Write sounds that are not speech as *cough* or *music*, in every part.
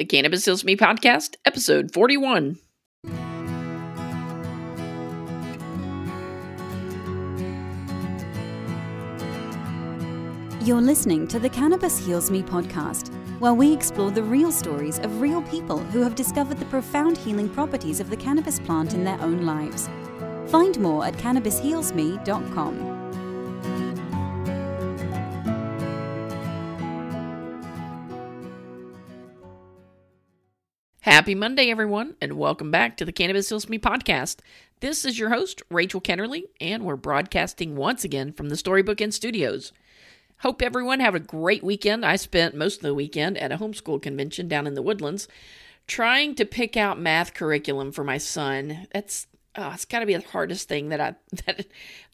the Cannabis Heals Me podcast, episode 41. You're listening to the Cannabis Heals Me podcast, where we explore the real stories of real people who have discovered the profound healing properties of the cannabis plant in their own lives. Find more at cannabishealsme.com. Happy Monday, everyone, and welcome back to the Cannabis Heals Me podcast. This is your host, Rachel Kennerly, and we're broadcasting once again from the Storybook Inn Studios. Hope everyone had a great weekend. I spent most of the weekend at a homeschool convention down in the woodlands trying to pick out math curriculum for my son. That's oh, it's got to be the hardest thing that I *laughs* that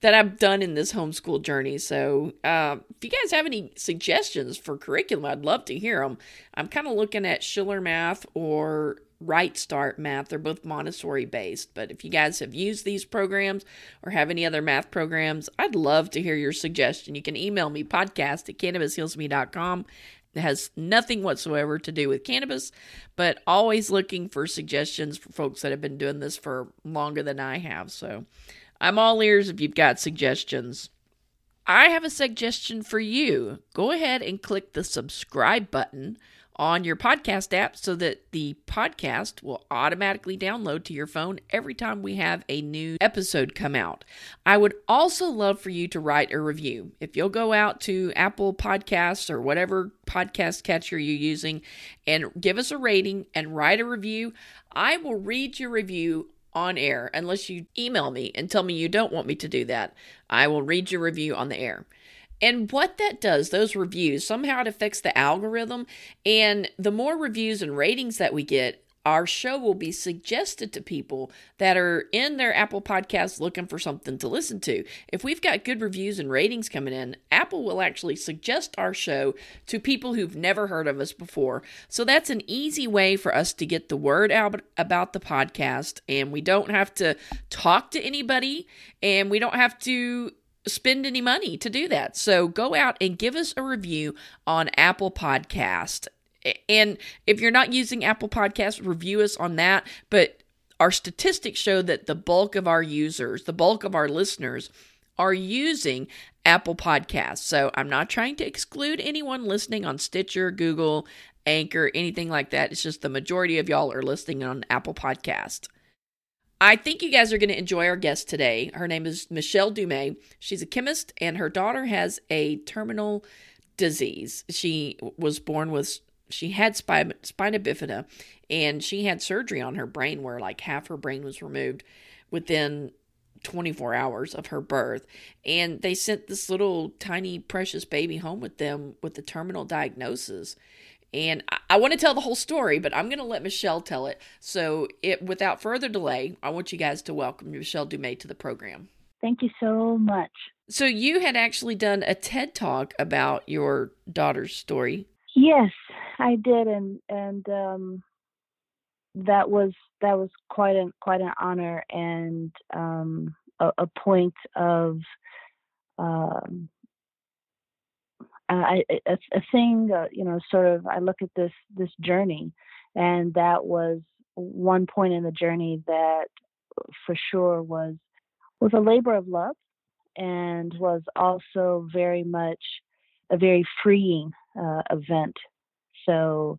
that I've done in this homeschool journey. So, uh, if you guys have any suggestions for curriculum, I'd love to hear them. I'm kind of looking at Schiller Math or Right Start Math. They're both Montessori based, but if you guys have used these programs or have any other math programs, I'd love to hear your suggestion. You can email me podcast at cannabishealsme.com. It has nothing whatsoever to do with cannabis, but always looking for suggestions for folks that have been doing this for longer than I have. So I'm all ears if you've got suggestions. I have a suggestion for you. Go ahead and click the subscribe button on your podcast app so that the podcast will automatically download to your phone every time we have a new episode come out. I would also love for you to write a review. If you'll go out to Apple Podcasts or whatever podcast catcher you're using and give us a rating and write a review, I will read your review on air unless you email me and tell me you don't want me to do that. I will read your review on the air. And what that does, those reviews, somehow it affects the algorithm. And the more reviews and ratings that we get, our show will be suggested to people that are in their Apple Podcasts looking for something to listen to. If we've got good reviews and ratings coming in, Apple will actually suggest our show to people who've never heard of us before. So that's an easy way for us to get the word out about the podcast, and we don't have to talk to anybody, and we don't have to spend any money to do that. So go out and give us a review on Apple Podcast. And if you're not using Apple Podcast, review us on that. But our statistics show that the bulk of our users, the bulk of our listeners, are using Apple Podcasts. So I'm not trying to exclude anyone listening on Stitcher, Google, Anchor, anything like that. It's just the majority of y'all are listening on Apple Podcast. I think you guys are going to enjoy our guest today. Her name is Michelle Dumais. She's a chemist, and her daughter has a terminal disease. She was born with, she had spina, spina bifida, and she had surgery on her brain where like half her brain was removed within 24 hours of her birth. And they sent this little tiny precious baby home with them with the terminal diagnosis. And I, I want to tell the whole story, but I'm going to let Michelle tell it. So, it without further delay, I want you guys to welcome Michelle Dumais to the program. Thank you so much. So, you had actually done a TED talk about your daughter's story. Yes, I did, and and um, that was that was quite an quite an honor and um, a, a, point of um, I, a, a thing, uh, you know, sort of, I look at this this journey, and that was one point in the journey that, for sure, was was a labor of love, and was also very much a very freeing uh, event. So,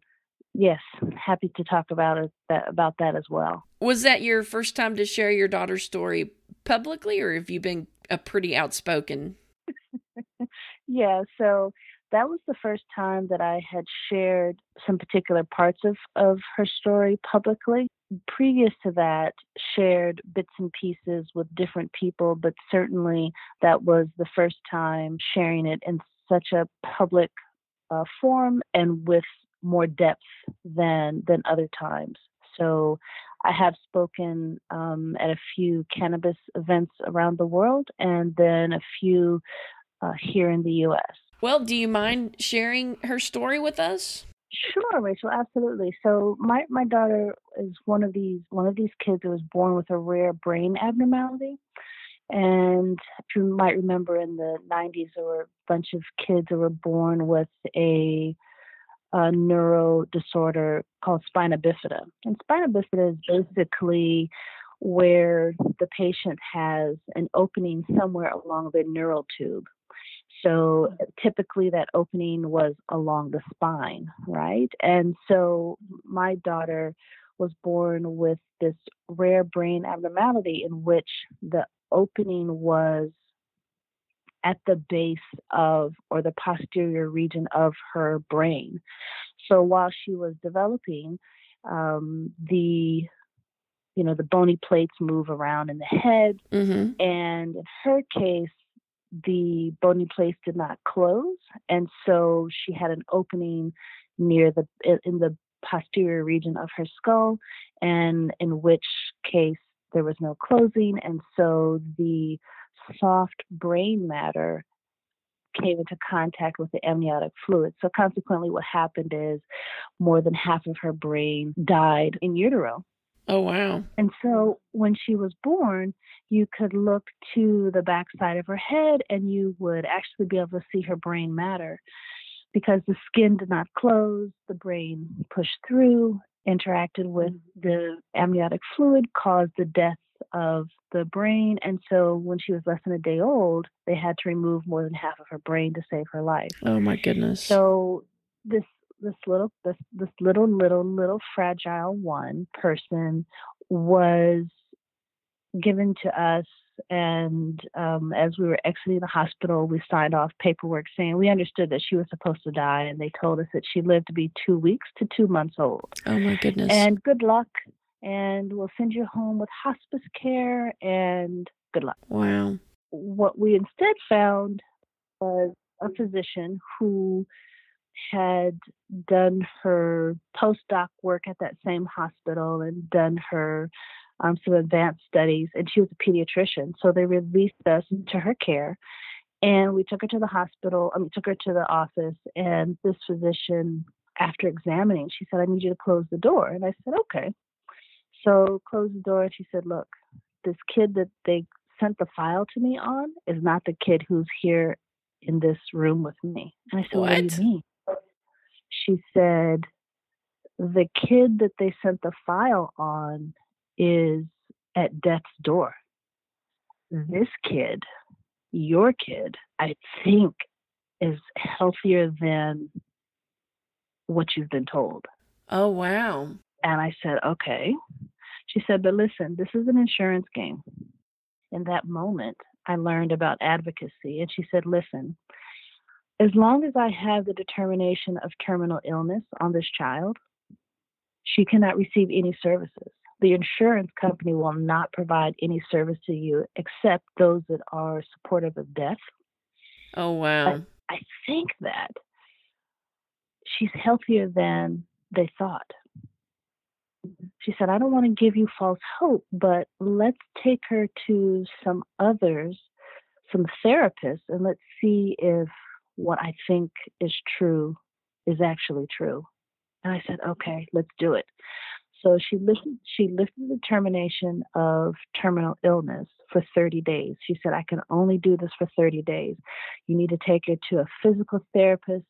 yes, happy to talk about it that, about that as well. Was that your first time to share your daughter's story publicly, or have you been a pretty outspoken *laughs* yeah, so that was the first time that I had shared some particular parts of, of her story publicly. Previous to that, shared bits and pieces with different people, but certainly that was the first time sharing it in such a public uh, form and with more depth than than other times. So I have spoken um, at a few cannabis events around the world and then a few uh, here in the U.S. Well, do you mind sharing her story with us? Sure, Rachel, absolutely. So my my daughter is one of these one of these kids that was born with a rare brain abnormality. And you might remember in the 90s, there were a bunch of kids that were born with a a neuro disorder called spina bifida. And spina bifida is basically where the patient has an opening somewhere along the neural tube. So typically that opening was along the spine, right? And so my daughter was born with this rare brain abnormality in which the opening was at the base of or the posterior region of her brain. So while she was developing, um, the you know the bony plates move around in the head, Mm-hmm. and in her case, the bony place did not close, and so she had an opening near the in the posterior region of her skull, and in which case there was no closing, and so the soft brain matter came into contact with the amniotic fluid. So consequently, what happened is more than half of her brain died in utero. Oh wow. And so when she was born, you could look to the backside of her head and you would actually be able to see her brain matter because the skin did not close, the brain pushed through, interacted with mm. the amniotic fluid, caused the death of the brain. And so when she was less than a day old, they had to remove more than half of her brain to save her life. Oh my goodness. So this this little this this little little little fragile one person was given to us and um, as we were exiting the hospital we signed off paperwork saying we understood that she was supposed to die and they told us that she lived to be two weeks to two months old oh my goodness. and good luck and we'll send you home with hospice care and good luck wow. what we instead found was a physician who had done her postdoc work at that same hospital and done her um, some advanced studies, and she was a pediatrician. So they released us to her care, and we took her to the hospital. I mean, took her to the office, and this physician, after examining, she said, "I need you to close the door." And I said, "Okay." So closed the door, and she said, "Look, this kid that they sent the file to me on is not the kid who's here in this room with me." And I said, "What, What? do you mean?" She said, "The kid that they sent the file on is at death's door. This kid, your kid, I think is healthier than what you've been told. Oh wow. And I said, okay. She said, but listen, this is an insurance game. In that moment, I learned about advocacy. And she said, listen, as long as I have the determination of terminal illness on this child, she cannot receive any services. The insurance company will not provide any service to you except those that are supportive of death. Oh wow. I think that she's healthier than they thought. She said, I don't want to give you false hope, but let's take her to some others, some therapists, and let's see if what I think is true is actually true. And I said, mm-hmm. okay, let's do it. So she lifted, she lifted the termination of terminal illness for 30 days. She said, I can only do this for 30 days. You need to take her to a physical therapist,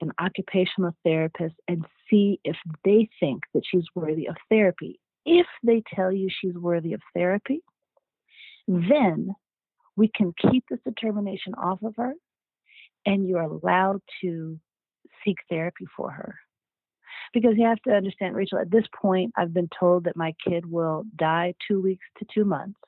an occupational therapist, and see if they think that she's worthy of therapy. If they tell you she's worthy of therapy, then we can keep this determination off of her and you're allowed to seek therapy for her because you have to understand, Rachel, at this point, I've been told that my kid will die two weeks to two months.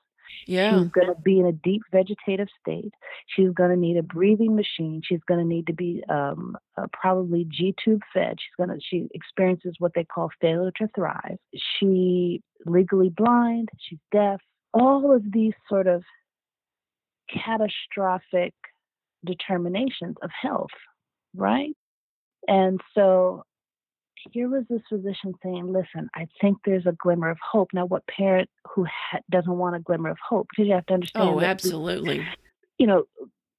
Yeah. She's going to be in a deep vegetative state. She's going to need a breathing machine. She's going to need to be um, uh, probably G tube fed. She's going to she experiences what they call failure to thrive. She legally blind. She's deaf. All of these sort of catastrophic determinations of health, right? And so here was this physician saying, "Listen, I think there's a glimmer of hope." Now, what parent who ha- doesn't want a glimmer of hope? Because you have to understand. Oh, that we- absolutely. you know,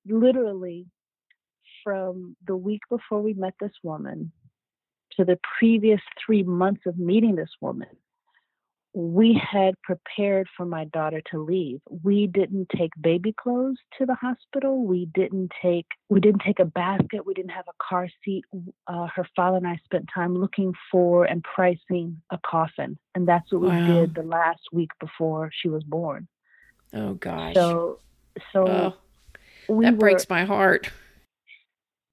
literally from the week before we met this woman to the previous three months of meeting this woman, we had prepared for my daughter to leave. We didn't take baby clothes to the hospital. We didn't take we didn't take a basket. We didn't have a car seat. Uh, her father and I spent time looking for and pricing a coffin, and that's what wow. we did the last week before she was born. Oh gosh. So so oh, we that breaks were, my heart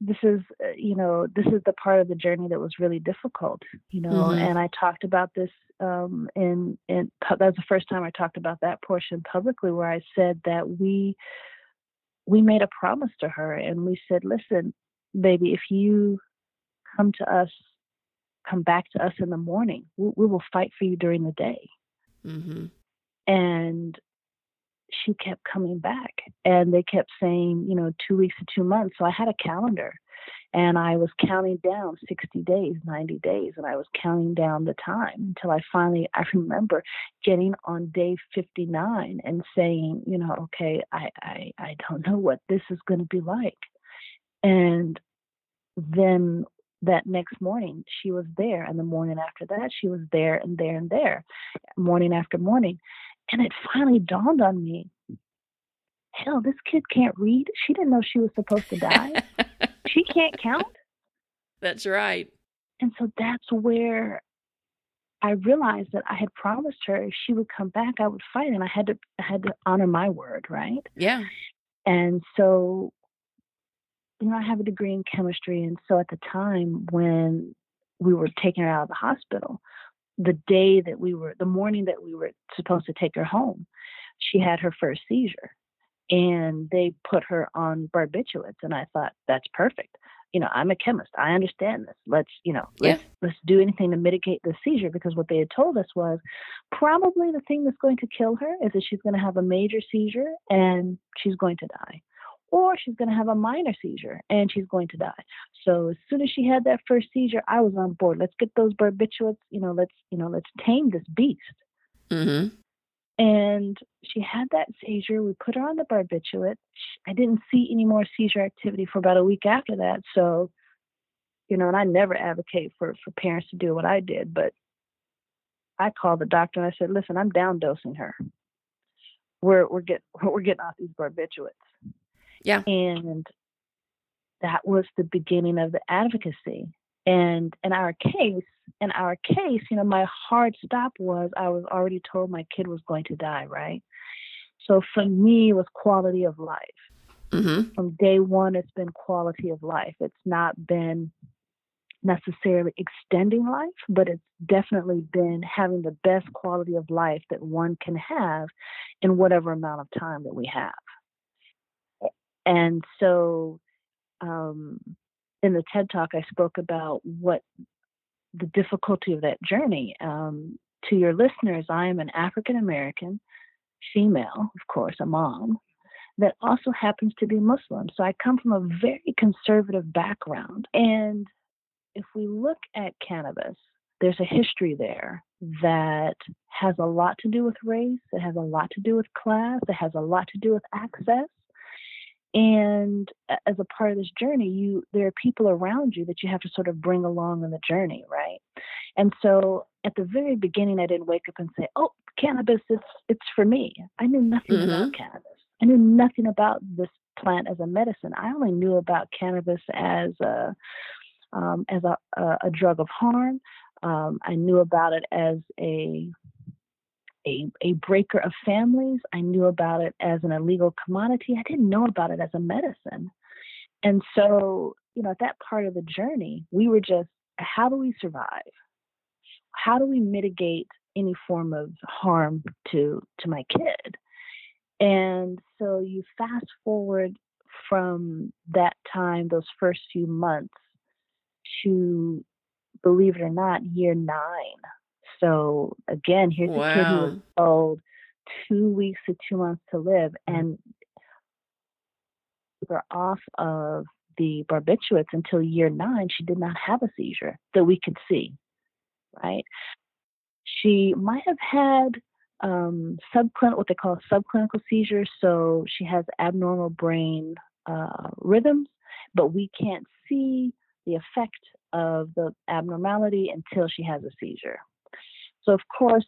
this is uh, you know this is the part of the journey that was really difficult you know mm-hmm. and i talked about this um in in that was the first time i talked about that portion publicly where i said that we we made a promise to her and we said listen baby if you come to us come back to us in the morning we, we will fight for you during the day mm-hmm. and she kept coming back and they kept saying, you know, two weeks to two months. So I had a calendar and I was counting down 60 days, 90 days, and I was counting down the time until I finally, I remember getting on day 59 and saying, you know, okay, I, I, I don't know what this is going to be like. And then that next morning she was there and the morning after that she was there and there and there morning after morning and it finally dawned on me hell, this kid can't read. She didn't know she was supposed to die. *laughs* she can't count. That's right. And so that's where I realized that I had promised her if she would come back, I would fight, and I had to I had to honor my word, right? Yeah. And so, you know, I have a degree in chemistry, and so at the time when we were taking her out of the hospital, the day that we were, the morning that we were supposed to take her home, she had her first seizure. And they put her on barbiturates. And I thought, that's perfect. You know, I'm a chemist. I understand this. Let's, you know, let's, let's do anything to mitigate the seizure because what they had told us was probably the thing that's going to kill her is that she's going to have a major seizure and she's going to die or she's going to have a minor seizure and she's going to die. So as soon as she had that first seizure, I was on board. Let's get those barbiturates. You know, let's you know, let's tame this beast. Mm-hmm. And she had that seizure. We put her on the barbiturate. I didn't see any more seizure activity for about a week after that. So, you know, and I never advocate for for parents to do what I did, but I called the doctor and I said, "Listen, I'm down dosing her. We're we're getting *laughs* we're getting off these barbiturates." Yeah. And that was the beginning of the advocacy. And in our case, in our case, you know, my hard stop was I was already told my kid was going to die, right? So for me, it was quality of life. Mm-hmm. From day one, it's been quality of life. It's not been necessarily extending life, but it's definitely been having the best quality of life that one can have in whatever amount of time that we have. And so um, in the TED Talk, I spoke about what the difficulty of that journey. Um, to your listeners, I am an African American female, of course, a mom, that also happens to be Muslim. So I come from a very conservative background. And if we look at cannabis, there's a history there that has a lot to do with race, it has a lot to do with class, it has a lot to do with access and as a part of this journey you there are people around you that you have to sort of bring along on the journey right? And so at the very beginning i didn't wake up and say oh cannabis it's it's for me. I knew nothing mm-hmm. about cannabis. I knew nothing about this plant as a medicine. I only knew about cannabis as a um, as a, a, a drug of harm. Um, i knew about it as a a, a breaker of families. I knew about it as an illegal commodity. I didn't know about it as a medicine. And so, you know, at that part of the journey, we were just, how do we survive? How do we mitigate any form of harm to to my kid? And so you fast forward from that time, those first few months, to believe it or not, year nine so again, here's wow. a kid who was told two weeks to two months to live, mm. and we're off of the barbiturates until year nine. She did not have a seizure that we could see, right? She might have had um, subclinical, what they call subclinical seizures. So she has abnormal brain uh, rhythms, but we can't see the effect of the abnormality until she has a seizure. So, of course,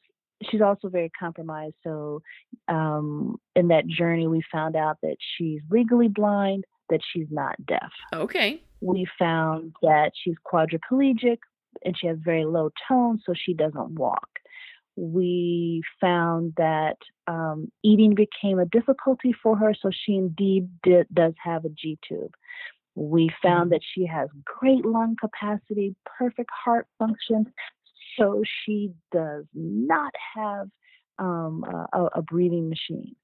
she's also very compromised. So, um, in that journey, we found out that she's legally blind, that she's not deaf. Okay. We found that she's quadriplegic and she has very low tone, so she doesn't walk. We found that um, eating became a difficulty for her, so she indeed did, does have a G tube. We found that she has great lung capacity, perfect heart function, so she does not have um, a, a, breathing machine.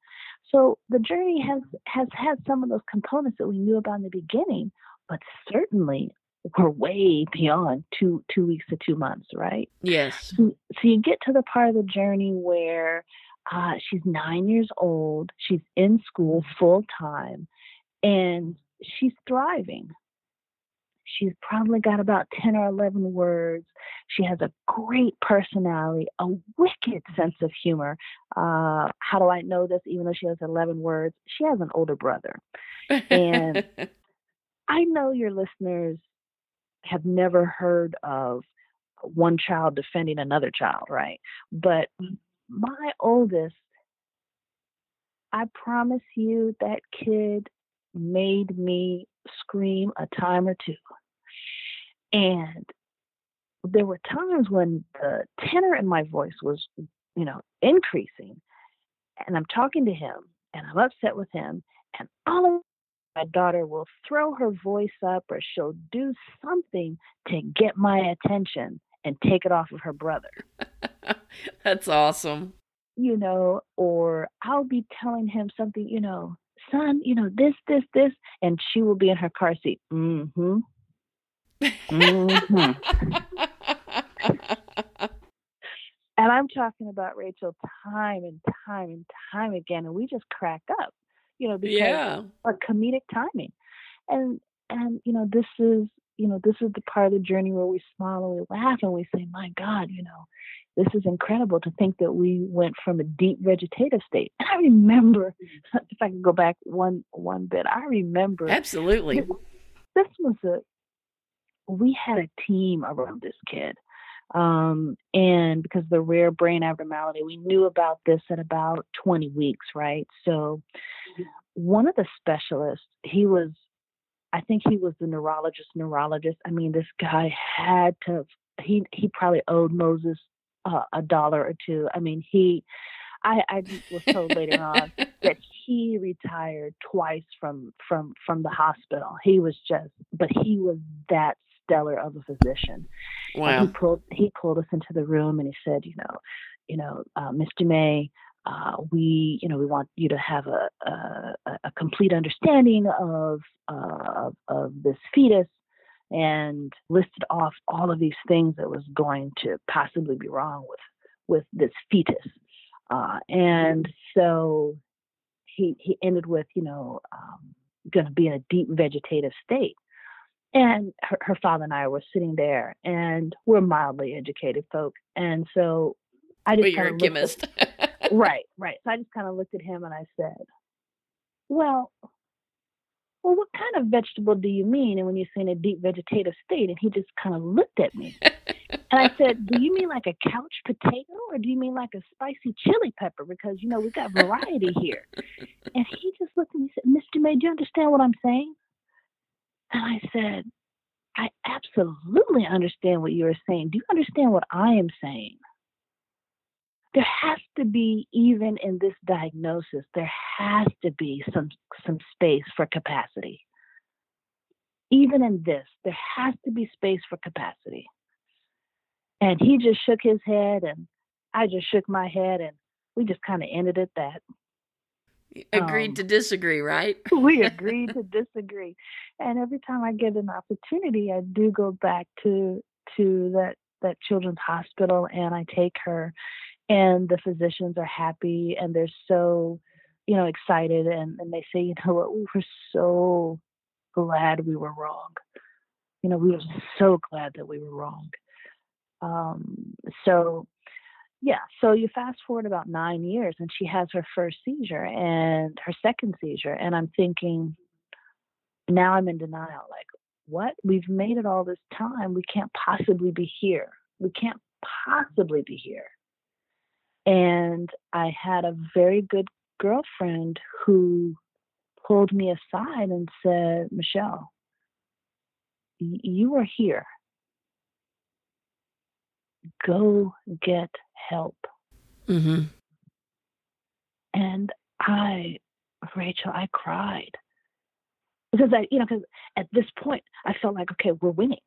So the journey has has had some of those components that we knew about in the beginning, but certainly we're way beyond two two weeks to two months, right? Yes. So, so you get to the part of the journey where uh, she's nine years old, she's in school full time, and she's thriving. She's probably got about 10 or 11 words. She has a great personality, a wicked sense of humor. Uh, how do I know this? Even though she has 11 words, she has an older brother. And *laughs* I know your listeners have never heard of one child defending another child, right? But my oldest, I promise you, that kid made me scream a time or two. And there were times when the tenor in my voice was, you know, increasing. And I'm talking to him and I'm upset with him. And all of my daughter will throw her voice up or she'll do something to get my attention and take it off of her brother. *laughs* That's awesome. You know, or I'll be telling him something, you know, son, you know, this, this, this, and she will be in her car seat. Mm-hmm. Mm-hmm. *laughs* and I'm talking about Rachel time and time and time again, and we just crack up, you know, because yeah. of comedic timing. And and you know, this is you know, this is the part of the journey where we smile and we laugh and we say, My God, you know, this is incredible to think that we went from a deep vegetative state. And I remember *laughs* if I can go back one one bit, I remember Absolutely. This, this was a we had a team around this kid. Um, and because of the rare brain abnormality, we knew about this at about 20 weeks, right? So, one of the specialists, he was, I think he was the neurologist, neurologist. I mean, this guy had to, he, he probably owed Moses uh, a dollar or two. I mean, he, I, I was told later on that *laughs* he retired twice from from from the hospital. He was just, but he was that stellar of a physician. Wow. And he pulled he pulled us into the room and he said, you know, you know, uh, Mr. May, uh, we, you know, we want you to have a a, a complete understanding of, uh, of of this fetus, and listed off all of these things that was going to possibly be wrong with with this fetus. Uh, and so he he ended with, you know, um, going to be in a deep vegetative state. And her, her father and I were sitting there, and we're mildly educated folk, and so I just you're a chemist, at, *laughs* right? Right. So I just kind of looked at him and I said, "Well, well, what kind of vegetable do you mean? And when you say in a deep vegetative state, and he just kind of looked at me, and I said, "Do you mean like a couch potato, or do you mean like a spicy chili pepper? Because you know we've got variety here." And he just looked at me and said, "Mr. May, do you understand what I'm saying?" And I said, I absolutely understand what you're saying. Do you understand what I am saying? There has to be, even in this diagnosis, there has to be some some space for capacity. Even in this, there has to be space for capacity. And he just shook his head, and I just shook my head, and we just kind of ended at that. Agreed um, to disagree, right? *laughs* we *laughs* agreed to disagree. And every time I get an opportunity, I do go back to to that that children's hospital and I take her and the physicians are happy and they're so, you know, excited and, and they say, you know what, we were so glad we were wrong. You know, we were so glad that we were wrong. Um, so yeah, so you fast forward about nine years and she has her first seizure and her second seizure. And I'm thinking, now I'm in denial. Like, what? We've made it all this time. We can't possibly be here. We can't possibly be here. And I had a very good girlfriend who pulled me aside and said, Michelle, you are here. Go get help. Mm-hmm. And I, Rachel, I cried because I, you know, because at this point I felt like, okay, we're winning.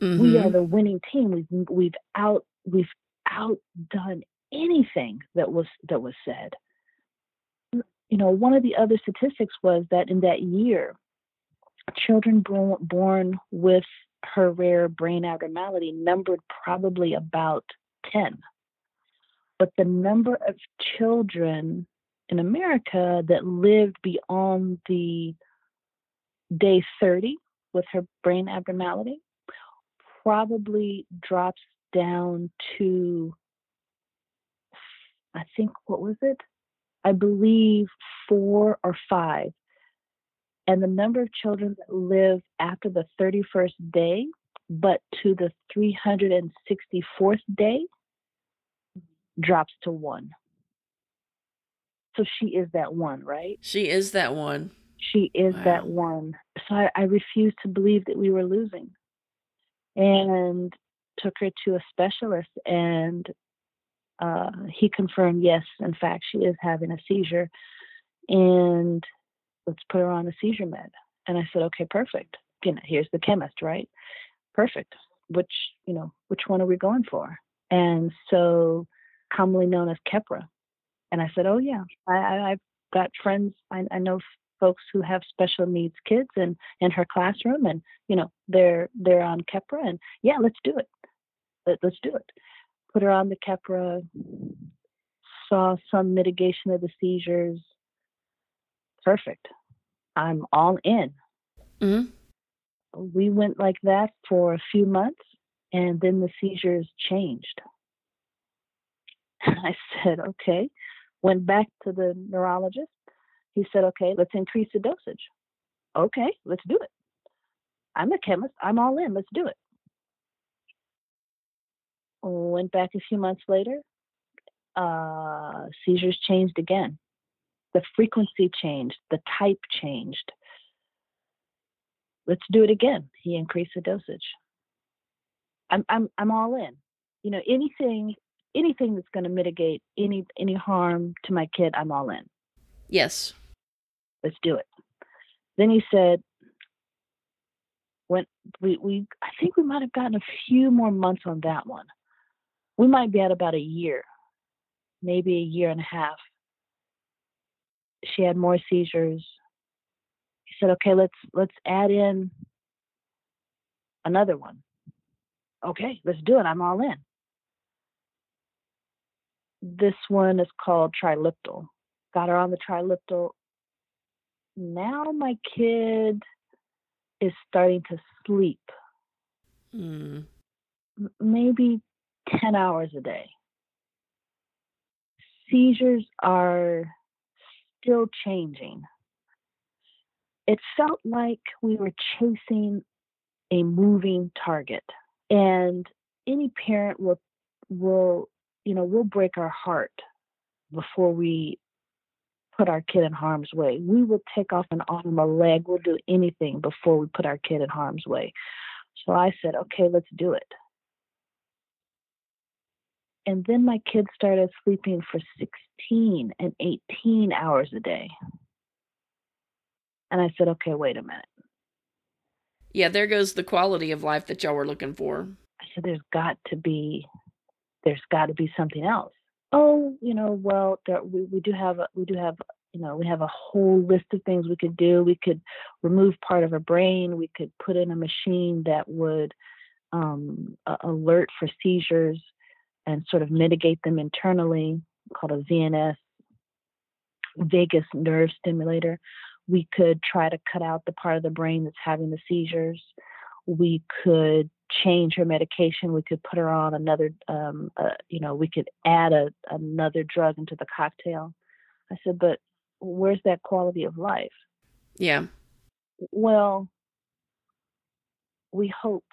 Mm-hmm. We are the winning team. We've we've out we've outdone anything that was that was said. You know, one of the other statistics was that in that year, children born, born with her rare brain abnormality numbered probably about 10. But the number of children in America that lived beyond the day 30 with her brain abnormality probably drops down to, I think, what was it? I believe four or five. And the number of children that live after the 31st day, but to the 364th day, drops to one. So she is that one, right? She is that one. She is wow. that one. So I, I refused to believe that we were losing and took her to a specialist and uh, he confirmed yes in fact she is having a seizure and let's put her on a seizure med. And i said okay perfect. You know here's the chemist right? Perfect. Which you know which one are we going for? And so commonly known as keppra. And i said oh yeah. I, have got friends I, I know folks who have special needs kids in in her classroom and you know they're they're on keppra and yeah let's do it. Let, let's do it. Put her on the keppra saw some mitigation of the seizures. Perfect i'm all in mm-hmm. we went like that for a few months and then the seizures changed *laughs* i said okay went back to the neurologist he said, okay, let's increase the dosage. Okay, let's do it. I'm a chemist. I'm all in. Let's do it. Went back a few months later. Uh, seizures changed again. The frequency changed. The type changed. Let's do it again. He increased the dosage. I'm I'm I'm all in. You know, anything anything that's going to mitigate any any harm to my kid, I'm all in. Yes. Let's do it. Then he said, when we, we I think we might have gotten a few more months on that one. We might be at about a year, maybe a year and a half. She had more seizures. He said, okay, let's let's add in another one. Okay, let's do it. I'm all in. This one is called Trileptal. Got her on the Trileptal now my kid is starting to sleep mm. maybe 10 hours a day. Seizures are still changing. It felt like we were chasing a moving target. And any parent will will you know will break our heart before we put our kid in harm's way. We will take off an arm, a leg, we'll do anything before we put our kid in harm's way. So I said, okay, let's do it. And then my kids started sleeping for 16 and 18 hours a day. And I said, okay, wait a minute. Yeah, there goes the quality of life that y'all were looking for. I said, there's got to be, there's got to be something else oh, you know, well, there, we, we do have a, we do have you know we have a whole list of things we could do. We could remove part of a brain. We could put in a machine that would um, alert for seizures and sort of mitigate them internally, called a VNS, vagus nerve stimulator. We could try to cut out the part of the brain that's having the seizures. We could change her medication. We could put her on another, um, uh, you know, we could add a, another drug into the cocktail. I said, but where's that quality of life? Yeah. Well, we hope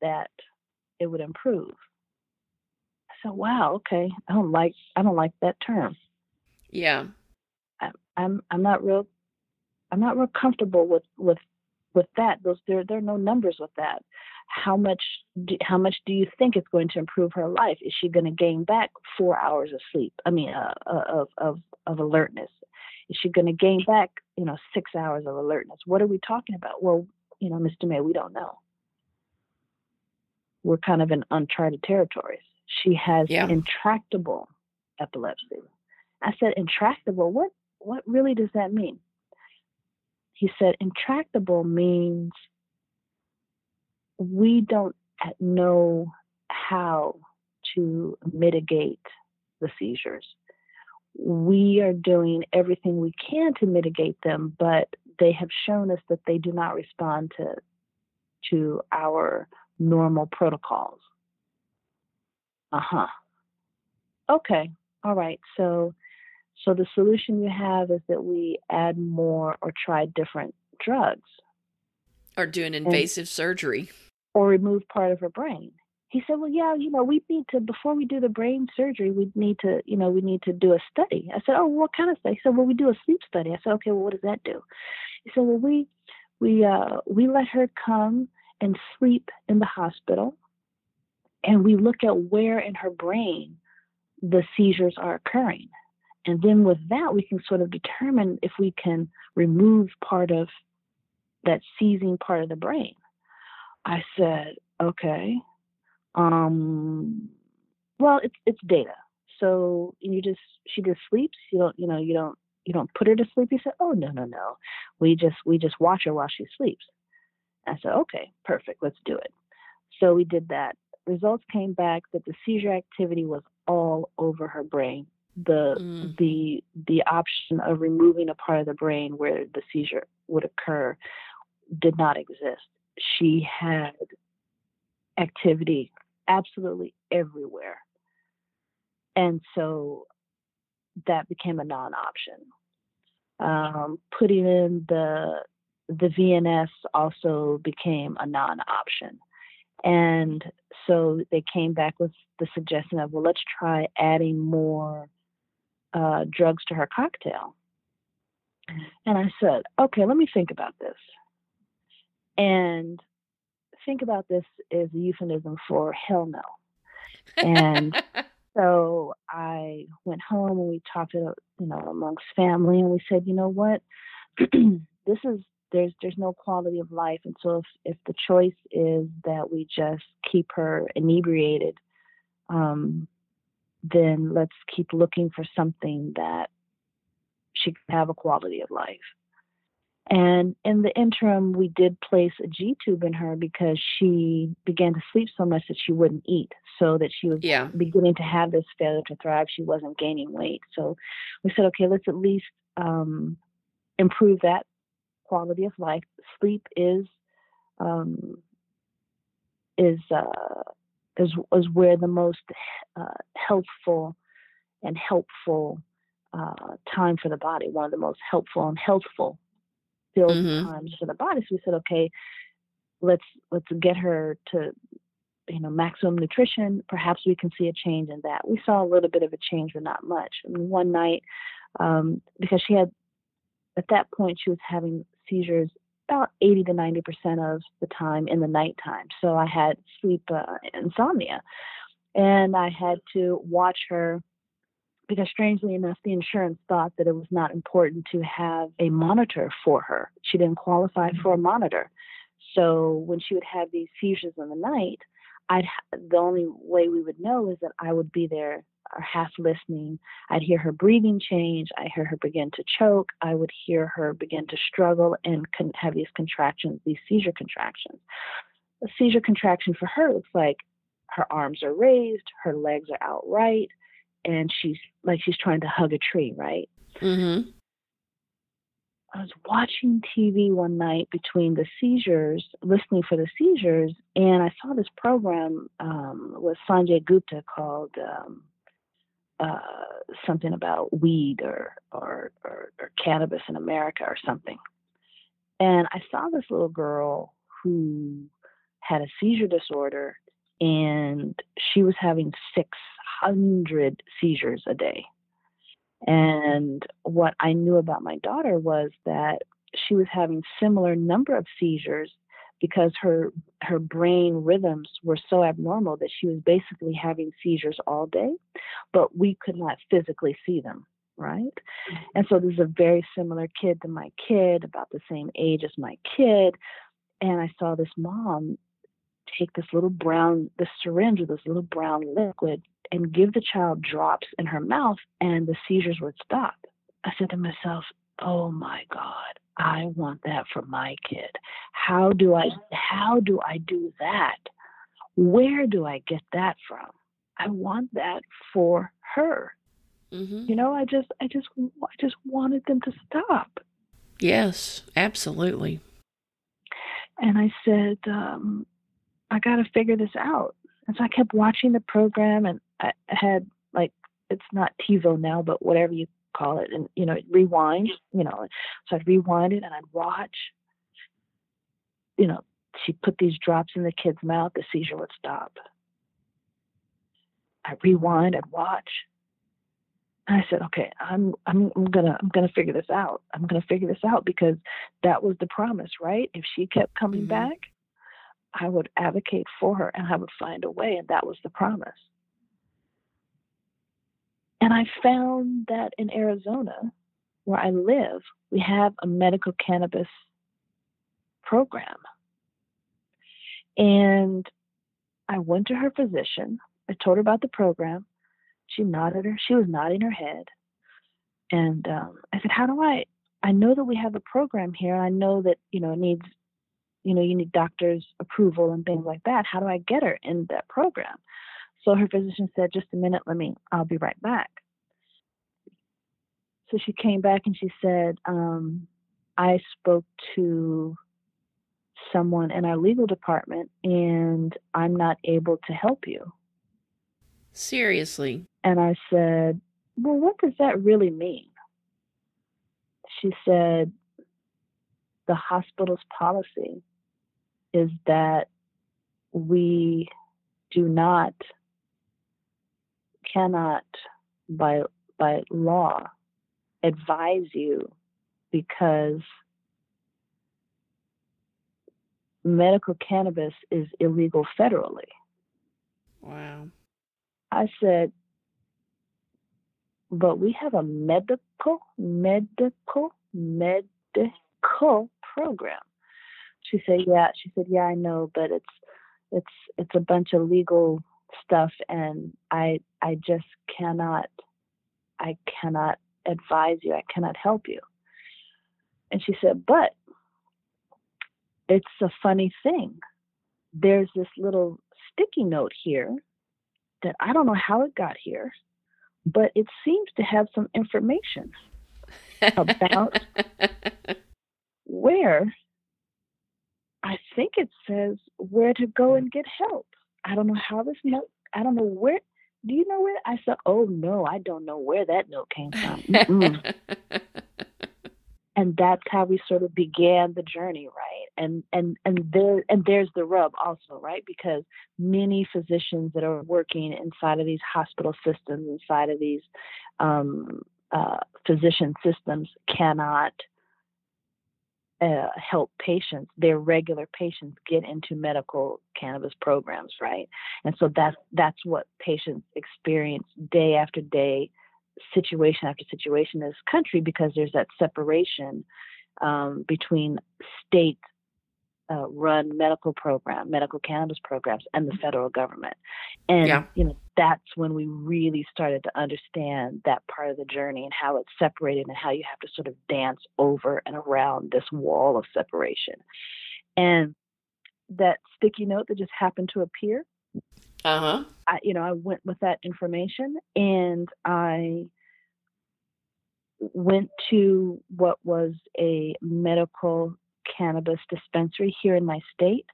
that it would improve. Said, "Wow, okay, I don't like I don't like that term. Yeah. I, I'm I'm not real I'm not real comfortable with with with that. Those there there are no numbers with that. How much do, how much do you think it's going to improve her life? Is she going to gain back four hours of sleep? I mean, uh, uh, of of of alertness. Is she going to gain back you know six hours of alertness? What are we talking about? Well, you know, Mr. May, we don't know. We're kind of in uncharted territories. She has Yeah. intractable epilepsy. I said, intractable? What what really does that mean? He said, intractable means we don't know how to mitigate the seizures. We are doing everything we can to mitigate them, but they have shown us that they do not respond to to our normal protocols. Uh-huh. Okay. All right. So so the solution you have is that we add more or try different drugs Or do an invasive surgery. or remove part of her brain. He said, "Well, yeah, you know, we need to before we do the brain surgery, we need to, you know, we need to do a study." I said, "Oh, what kind of study?" He said, "Well, we do a sleep study." I said, "Okay, well, what does that do?" He said, "Well, we we uh we let her come and sleep in the hospital, and we look at where in her brain the seizures are occurring, and then with that, we can sort of determine if we can remove part of that seizing part of the brain." I said, okay. Um, well, it's it's data. So you just she just sleeps. You don't you know you don't you don't put her to sleep. He said, oh no no no, we just we just watch her while she sleeps. I said, okay, perfect. Let's do it. So we did that. Results came back that the seizure activity was all over her brain. The Mm. the the option of removing a part of the brain where the seizure would occur did not exist. She had activity absolutely everywhere. And so that became a non option. Um, putting in the the VNS also became a non option. And so they came back with the suggestion of, well, let's try adding more uh, drugs to her cocktail. And I said, okay, let me think about this. And think about this as a euphemism for hell no. And *laughs* so I went home and we talked you know, amongst family, and we said, you know what, *clears throat* this is there's there's no quality of life, and so if if the choice is that we just keep her inebriated, um, then let's keep looking for something that she can have a quality of life. And in the interim, we did place a G tube in her because she began to sleep so much that she wouldn't eat, so that she was yeah. beginning to have this failure to thrive. She wasn't gaining weight. So we said, okay, let's at least um, improve that quality of life. Sleep is um, is uh, is is where the most uh, healthful and helpful uh, time for the body. One of the most helpful and healthful filled Mhm. times for the body. So we said, okay, let's let's get her to you know maximum nutrition. Perhaps we can see a change in that. We saw a little bit of a change, but not much. I mean, one night, um, because she had at that point she was having seizures about 80 to 90 percent of the time in the nighttime. So I had sleep uh, insomnia, and I had to watch her because strangely enough, the insurance thought that it was not important to have a monitor for her. She didn't qualify for a monitor. So when she would have these seizures in the night, I'd the only way we would know is that I would be there or half listening. I'd hear her breathing change. I hear her begin to choke. I would hear her begin to struggle and con- have these contractions, these seizure contractions. A seizure contraction for her looks like her arms are raised, her legs are outright, and she's like she's trying to hug a tree, right? Mm-hmm. I was watching TV one night between the seizures, listening for the seizures, and I saw this program um, with Sanjay Gupta called um, uh, something about weed or, or, or or cannabis in America or something. And I saw this little girl who had a seizure disorder, and she was having six hundred seizures a day. And what I knew about my daughter was that she was having similar number of seizures because her her brain rhythms were so abnormal that she was basically having seizures all day, but we could not physically see them, right? Mm-hmm. And so this is a very similar kid to my kid, about the same age as my kid, and I saw this mom take this little brown the syringe with this little brown liquid and give the child drops in her mouth and the seizures would stop. I said to myself, "Oh my god, I want that for my kid. How do I how do I do that? Where do I get that from? I want that for her. Mm-hmm. You know, I just I just I just wanted them to stop. Yes, absolutely. And I said, um, I got to figure this out. And so I kept watching the program, and I had like it's not TiVo now, but whatever you call it, and you know, rewind, you know. So I'd rewind it and I'd watch. You know, she put these drops in the kid's mouth, the seizure would stop. I rewind, I'd watch. And I said, okay, I'm I'm I'm gonna I'm gonna figure this out. I'm gonna figure this out because that was the promise, right? If she kept coming mm-hmm. back, I would advocate for her and I would find a way, and that was the promise. And I found that in Arizona, where I live, we have a medical cannabis program. And I went to her physician. I told her about the program. She nodded her. She was nodding her head. And um, I said, "How do I? I know that we have a program here. I know that you know it needs, you know, you need doctors' approval and things like that. How do I get her in that program?" So her physician said, just a minute, let me, I'll be right back. So she came back and she said, um, I spoke to someone in our legal department and I'm not able to help you. Seriously. And I said, Well, what does that really mean? She said, The hospital's policy is that we do not cannot by by law advise you because medical cannabis is illegal federally. Wow. I said, but we have a medical, medical, medical program. She said, yeah. She said, yeah, I know, but it's it's it's a bunch of legal stuff and I I just cannot I cannot advise you. I cannot help you. And she said, but it's a funny thing. There's this little sticky note here that I don't know how it got here, but it seems to have some information about *laughs* where I think it says where to go and get help. I don't know how this note, I don't know where. Do you know where? I said, oh no, I don't know where that note came from. and that's how we sort of began the journey, right? And and and there and there's the rub also, right? Because many physicians that are working inside of these hospital systems, inside of these um, uh, physician systems, cannot uh, help patients, their regular patients, get into medical cannabis programs, right? And so that's that's what patients experience day after day, situation after situation in this country because there's that separation um, between state uh, run medical program, medical cannabis programs, and the federal government. And yeah. you know that's when we really started to understand that part of the journey and how it's separated and how you have to sort of dance over and around this wall of separation. And that sticky note that just happened to appear. Uh huh. I, you know, I went with that information and I went to what was a medical cannabis dispensary here in my state.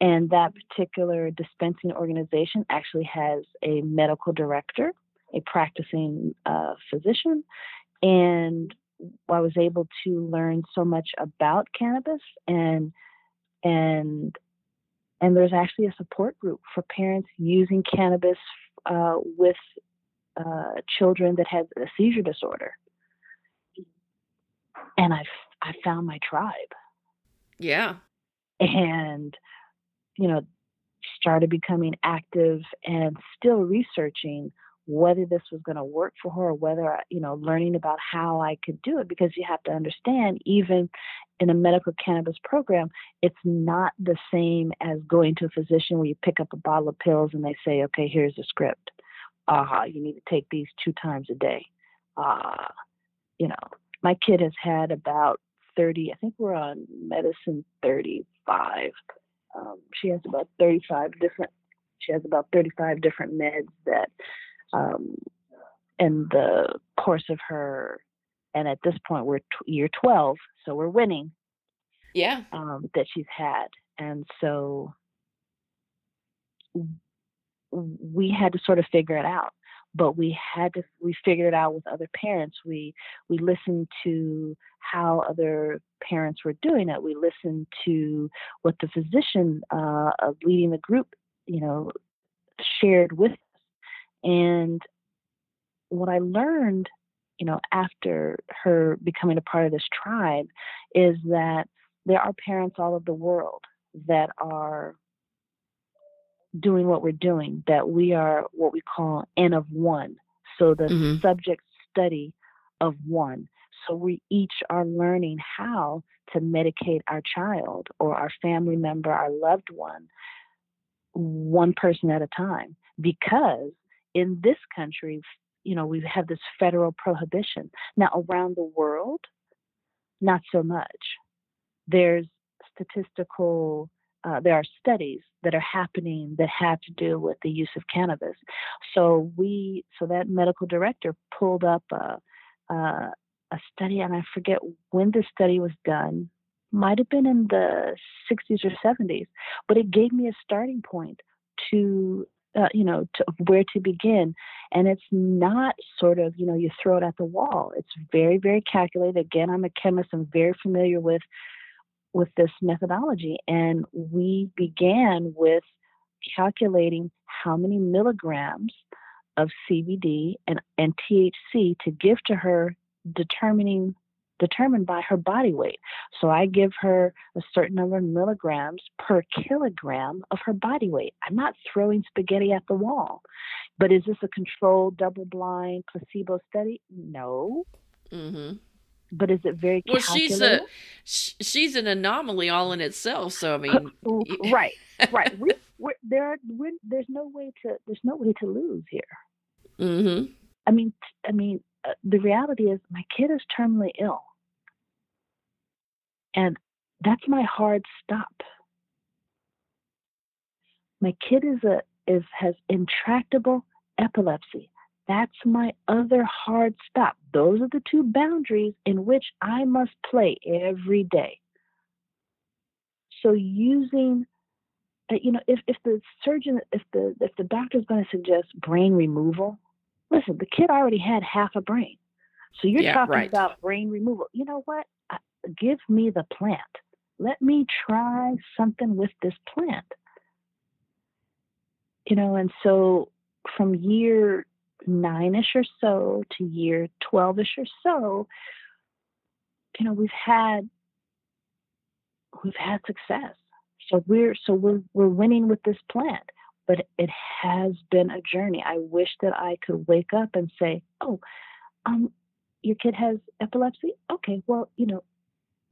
And that particular dispensing organization actually has a medical director, a practicing uh, physician. And I was able to learn so much about cannabis and and and there's actually a support group for parents using cannabis uh, with uh, children that had a seizure disorder. And I, I found my tribe. Yeah. And, you know, started becoming active and still researching whether this was going to work for her or whether you know learning about how I could do it because you have to understand even in a medical cannabis program it's not the same as going to a physician where you pick up a bottle of pills and they say okay here's the script aha uh-huh, you need to take these two times a day uh you know my kid has had about 30 I think we're on medicine 35 um, she has about 35 different she has about 35 different meds that um, in the course of her, and at this point we're t- year 12, so we're winning. Yeah. Um, that she's had. And so we had to sort of figure it out but we had to we figured it out with other parents we we listened to how other parents were doing it we listened to what the physician uh, leading the group you know shared with us. and what I learned, you know, after her becoming a part of this tribe is that there are parents all over the world that are doing what we're doing, that we are what we call N of one. So the mm-hmm. subject study of one. So we each are learning how to medicate our child or our family member, our loved one, one person at a time, because in this country, you know, we have this federal prohibition. Now, around the world, not so much. There's statistical, uh, there are studies that are happening that have to do with the use of cannabis. So we, so that medical director pulled up a, a, a study, and I forget when the study was done. Might have been in the 60s or 70s, but it gave me a starting point to uh, you know, to, where to begin. And it's not sort of, you know, you throw it at the wall. It's very, very calculated. Again, I'm a chemist. I'm very familiar with with this methodology. And we began with calculating how many milligrams of CBD and, and THC to give to her, determining determined by her body weight. So I give her a certain number of milligrams per kilogram of her body weight. I'm not throwing spaghetti at the wall. But is this a controlled, double blind, placebo study? No. Mm-hmm. But is it very well? She's a she's an anomaly all in itself. So I mean, *laughs* right, right. *laughs* We, we're, there, we're, there's no way to there's no way to lose here. Mm-hmm. I mean, I mean, uh, the reality is my kid is terminally ill. And that's my hard stop. My kid is a is has intractable epilepsy. That's my other hard stop. Those are the two boundaries in which I must play every day. So using uh, you know, if, if the surgeon, if the if the doctor is going to suggest brain removal, Listen, the kid already had half a brain. So you're yeah, talking right. about brain removal. You know what? give me the plant. Let me try something with this plant. You know, and so from year nine ish or so to year 12 ish or so, you know, we've had we've had success. So we're so we're we're winning with this plant but it has been a journey. I wish that I could wake up and say, "Oh, um, your kid has epilepsy. Okay, well, you know,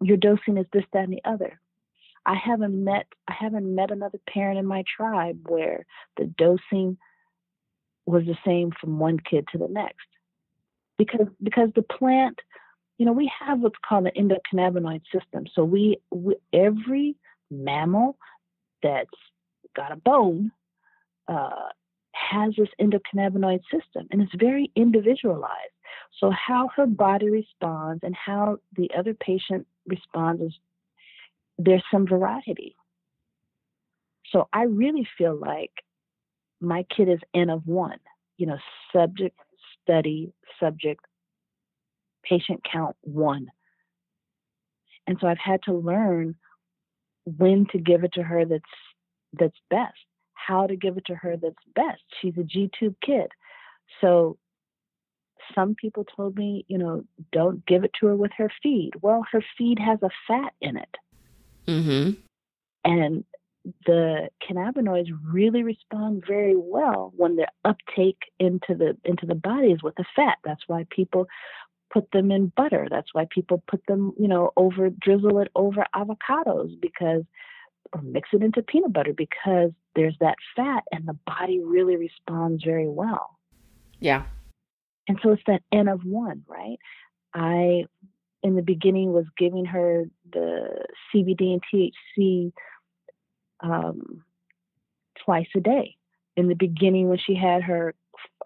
your dosing is this, that, and the other." I haven't met I haven't met another parent in my tribe where the dosing was the same from one kid to the next, because because the plant, you know, we have what's called an endocannabinoid system. So we, we every mammal that's got a bone uh, has this endocannabinoid system and it's very individualized. So, how her body responds and how the other patient responds is there's some variety. So, I really feel like my kid is N of one, you know, subject, study, subject, patient count one. And so I've had to learn when to give it to her that's that's best how to give it to her that's best. She's a G tube kid. So some people told me, you know, don't give it to her with her feed. Well, her feed has a fat in it. Mm-hmm. And the cannabinoids really respond very well when they're uptake into the into the body is with the fat. That's why people put them in butter. That's why people put them, you know, over drizzle it over avocados because or mix it into peanut butter because there's that fat and the body really responds very well. Yeah. And so it's that N of one, right? I in the beginning was giving her the CBD and THC um, twice a day. In the beginning, when she had her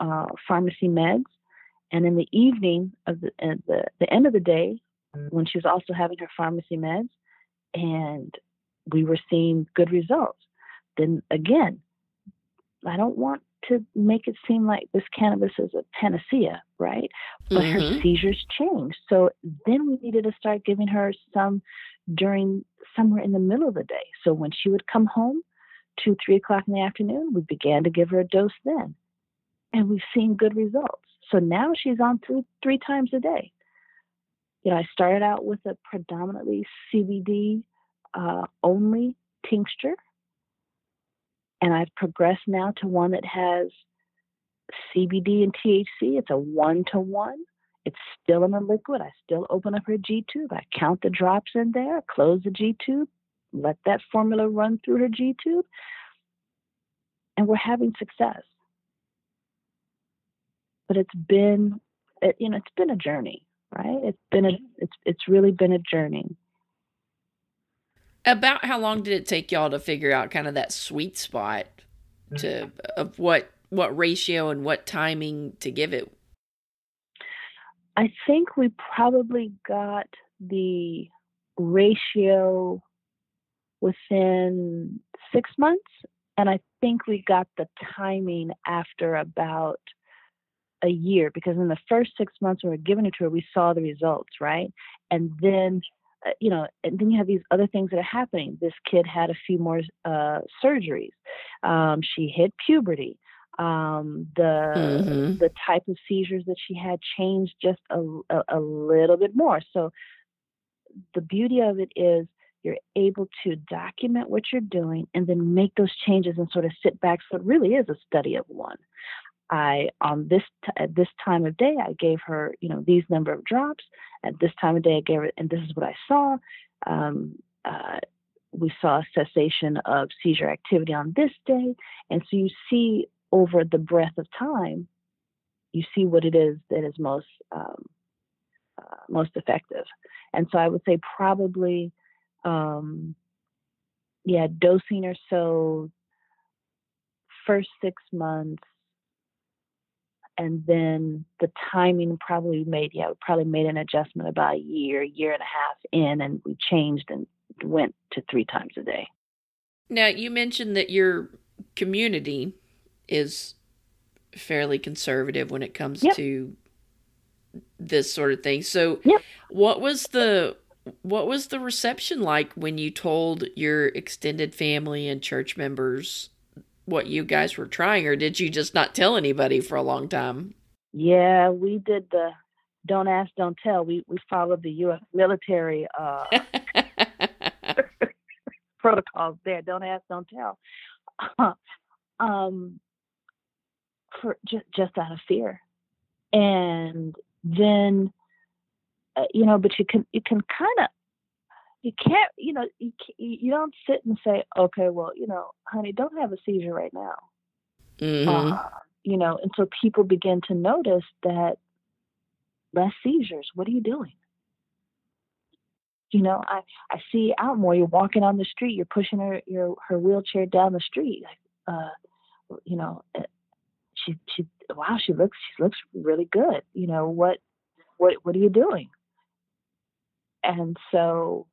uh, pharmacy meds, and in the evening of the, at the the end of the day, when she was also having her pharmacy meds, and we were seeing good results. Then again, I don't want to make it seem like this cannabis is a panacea, right? But mm-hmm. her seizures changed. So then we needed to start giving her some during somewhere in the middle of the day. So when she would come home, two, three o'clock in the afternoon, we began to give her a dose then. And we've seen good results. So now she's on three, three times a day. You know, I started out with a predominantly CBD uh, only tincture and I've progressed now to one that has CBD and THC. It's a one to one. It's still in the liquid. I still open up her G tube. I count the drops in there, close the G tube, let that formula run through her G tube, and we're having success. But it's been, it, you know, it's been a journey, right? It's been a, it's it's really been a journey. About how long did it take y'all to figure out kind of that sweet spot to *sighs* of what what ratio and what timing to give it? I think we probably got the ratio within six months, and I think we got the timing after about a year because in the first six months we were giving it to her, we saw the results, right? And then uh, you know, and then you have these other things that are happening. This kid had a few more uh, surgeries. Um, she hit puberty. Um, the mm-hmm. the type of seizures that she had changed just a, a, a little bit more. So the beauty of it is you're able to document what you're doing and then make those changes and sort of sit back. So it really is a study of one. I on this t- at this time of day I gave her you know these number of drops. At this time of day I gave her, and this is what I saw. Um, uh, we saw a cessation of seizure activity on this day, and so you see over the breadth of time, you see what it is that is most um, uh, most effective. And so I would say probably, um, yeah, dosing or so first six months and then the timing probably made yeah we probably made an adjustment about a year year and a half in and we changed and went to three times a day now you mentioned that your community is fairly conservative when it comes yep. to this sort of thing so yep. what was the what was the reception like when you told your extended family and church members what you guys were trying, or did you just not tell anybody for a long time? Yeah, we did the don't ask, don't tell. We we followed the U.S. military uh, *laughs* *laughs* protocols there. Don't ask, don't tell. *laughs* um, for just just out of fear, and then uh, you know, but you can you can kind of you can't, you know, you, you don't sit and say, okay, well, you know, honey, don't have a seizure right now. Mm-hmm. Uh, you know, and so people begin to notice that less seizures. What are you doing? You know, I I see out more. You're walking on the street. You're pushing her your her wheelchair down the street. Uh, you know, eh, she she wow, she looks she looks really good. You know what what what are you doing? And so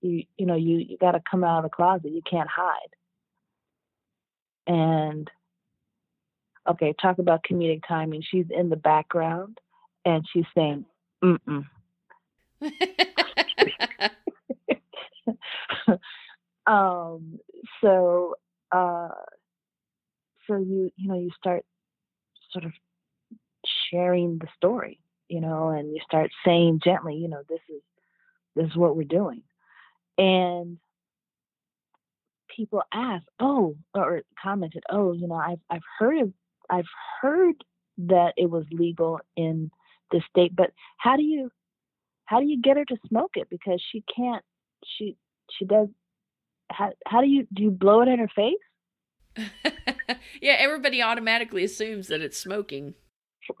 you you know you you got to come out of the closet you can't hide and okay talk about comedic timing she's in the background and she's saying mm *laughs* um so uh so you you know you start sort of sharing the story, you know, and you start saying gently, you know, this is this is what we're doing. And people ask, oh, or commented, oh, you know, I've I've heard of I've heard that it was legal in the state, but how do you how do you get her to smoke it? Because she can't she she does how how do you do you blow it in her face? *laughs* *laughs* yeah, everybody automatically assumes that it's smoking.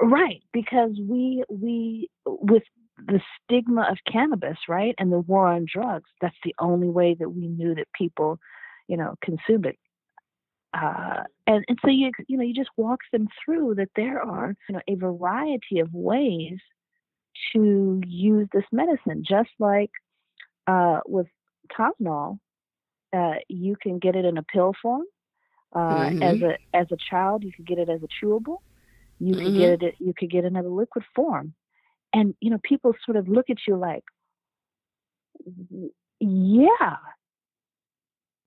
Right, because we we with the stigma of cannabis, right, and the war on drugs, that's the only way that we knew that people, you know, consumed it. Uh, and and so you you know you just walk them through that there are you know a variety of ways to use this medicine, just like uh, with Tylenol, uh, you can get it in a pill form. Uh, mm-hmm. As a as a child, you could get it as a chewable. You could mm-hmm. get it. You could get it in a liquid form, and you know people sort of look at you like, yeah,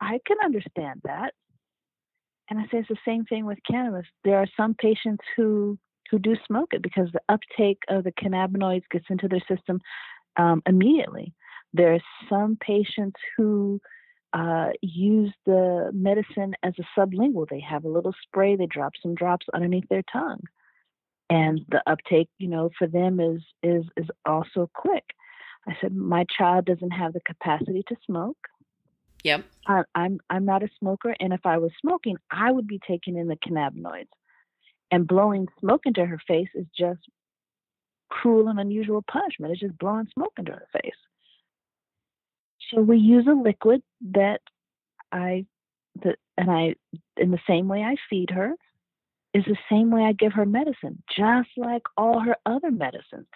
I can understand that. And I say it's the same thing with cannabis. There are some patients who who do smoke it because the uptake of the cannabinoids gets into their system um, immediately. There are some patients who uh, use the medicine as a sublingual. They have a little spray, they drop some drops underneath their tongue, and the uptake, you know, for them is is is also quick. I said my child doesn't have the capacity to smoke. Yep. I, I'm I'm not a smoker, and if I was smoking, I would be taking in the cannabinoids, and blowing smoke into her face is just cruel and unusual punishment. It's just blowing smoke into her face. So we use a liquid that I that and I in the same way I feed her is the same way I give her medicine, just like all her other medicines.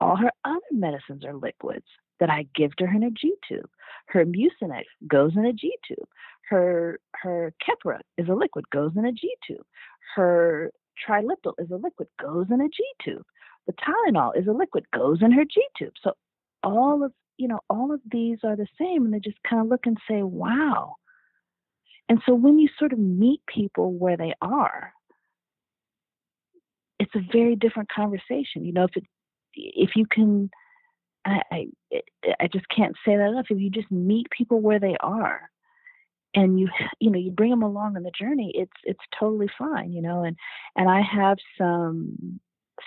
All her other medicines are liquids that I give to her in a G tube. Her Mucinex goes in a G tube. Her her Keppra is a liquid, goes in a G tube. Her Trileptal is a liquid, goes in a G tube. The Tylenol is a liquid, goes in her G tube. So all of you know, all of these are the same, and they just kind of look and say, "Wow." And so when you sort of meet people where they are, it's a very different conversation. You know, if it if you can I, I I just can't say that enough. If you just meet people where they are, and you *laughs* you know you bring them along on the journey, it's it's totally fine. You know, and and I have some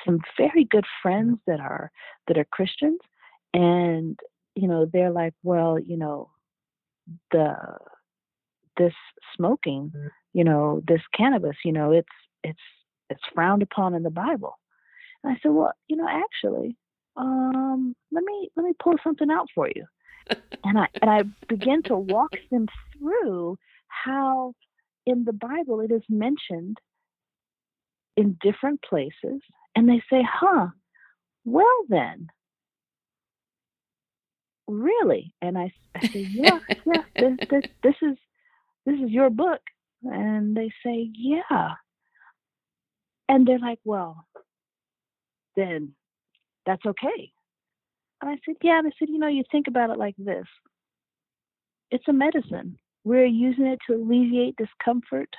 some very good friends that are that are Christians, and you know they're like, well, you know, the this smoking, mm. you know, this cannabis, you know, it's it's it's frowned upon in the Bible. And I said, well, you know, actually, um, let me let me pull something out for you. and I and I begin to walk them through how in the Bible it is mentioned in different places, and they say, "Huh, well then." Really? And I, I say, *laughs* yeah, yeah. This, this, this is this is your book, and they say, yeah. And they're like, well, then that's okay. And I said, yeah. And I said, you know, you think about it like this it's a medicine. We're using it to alleviate discomfort.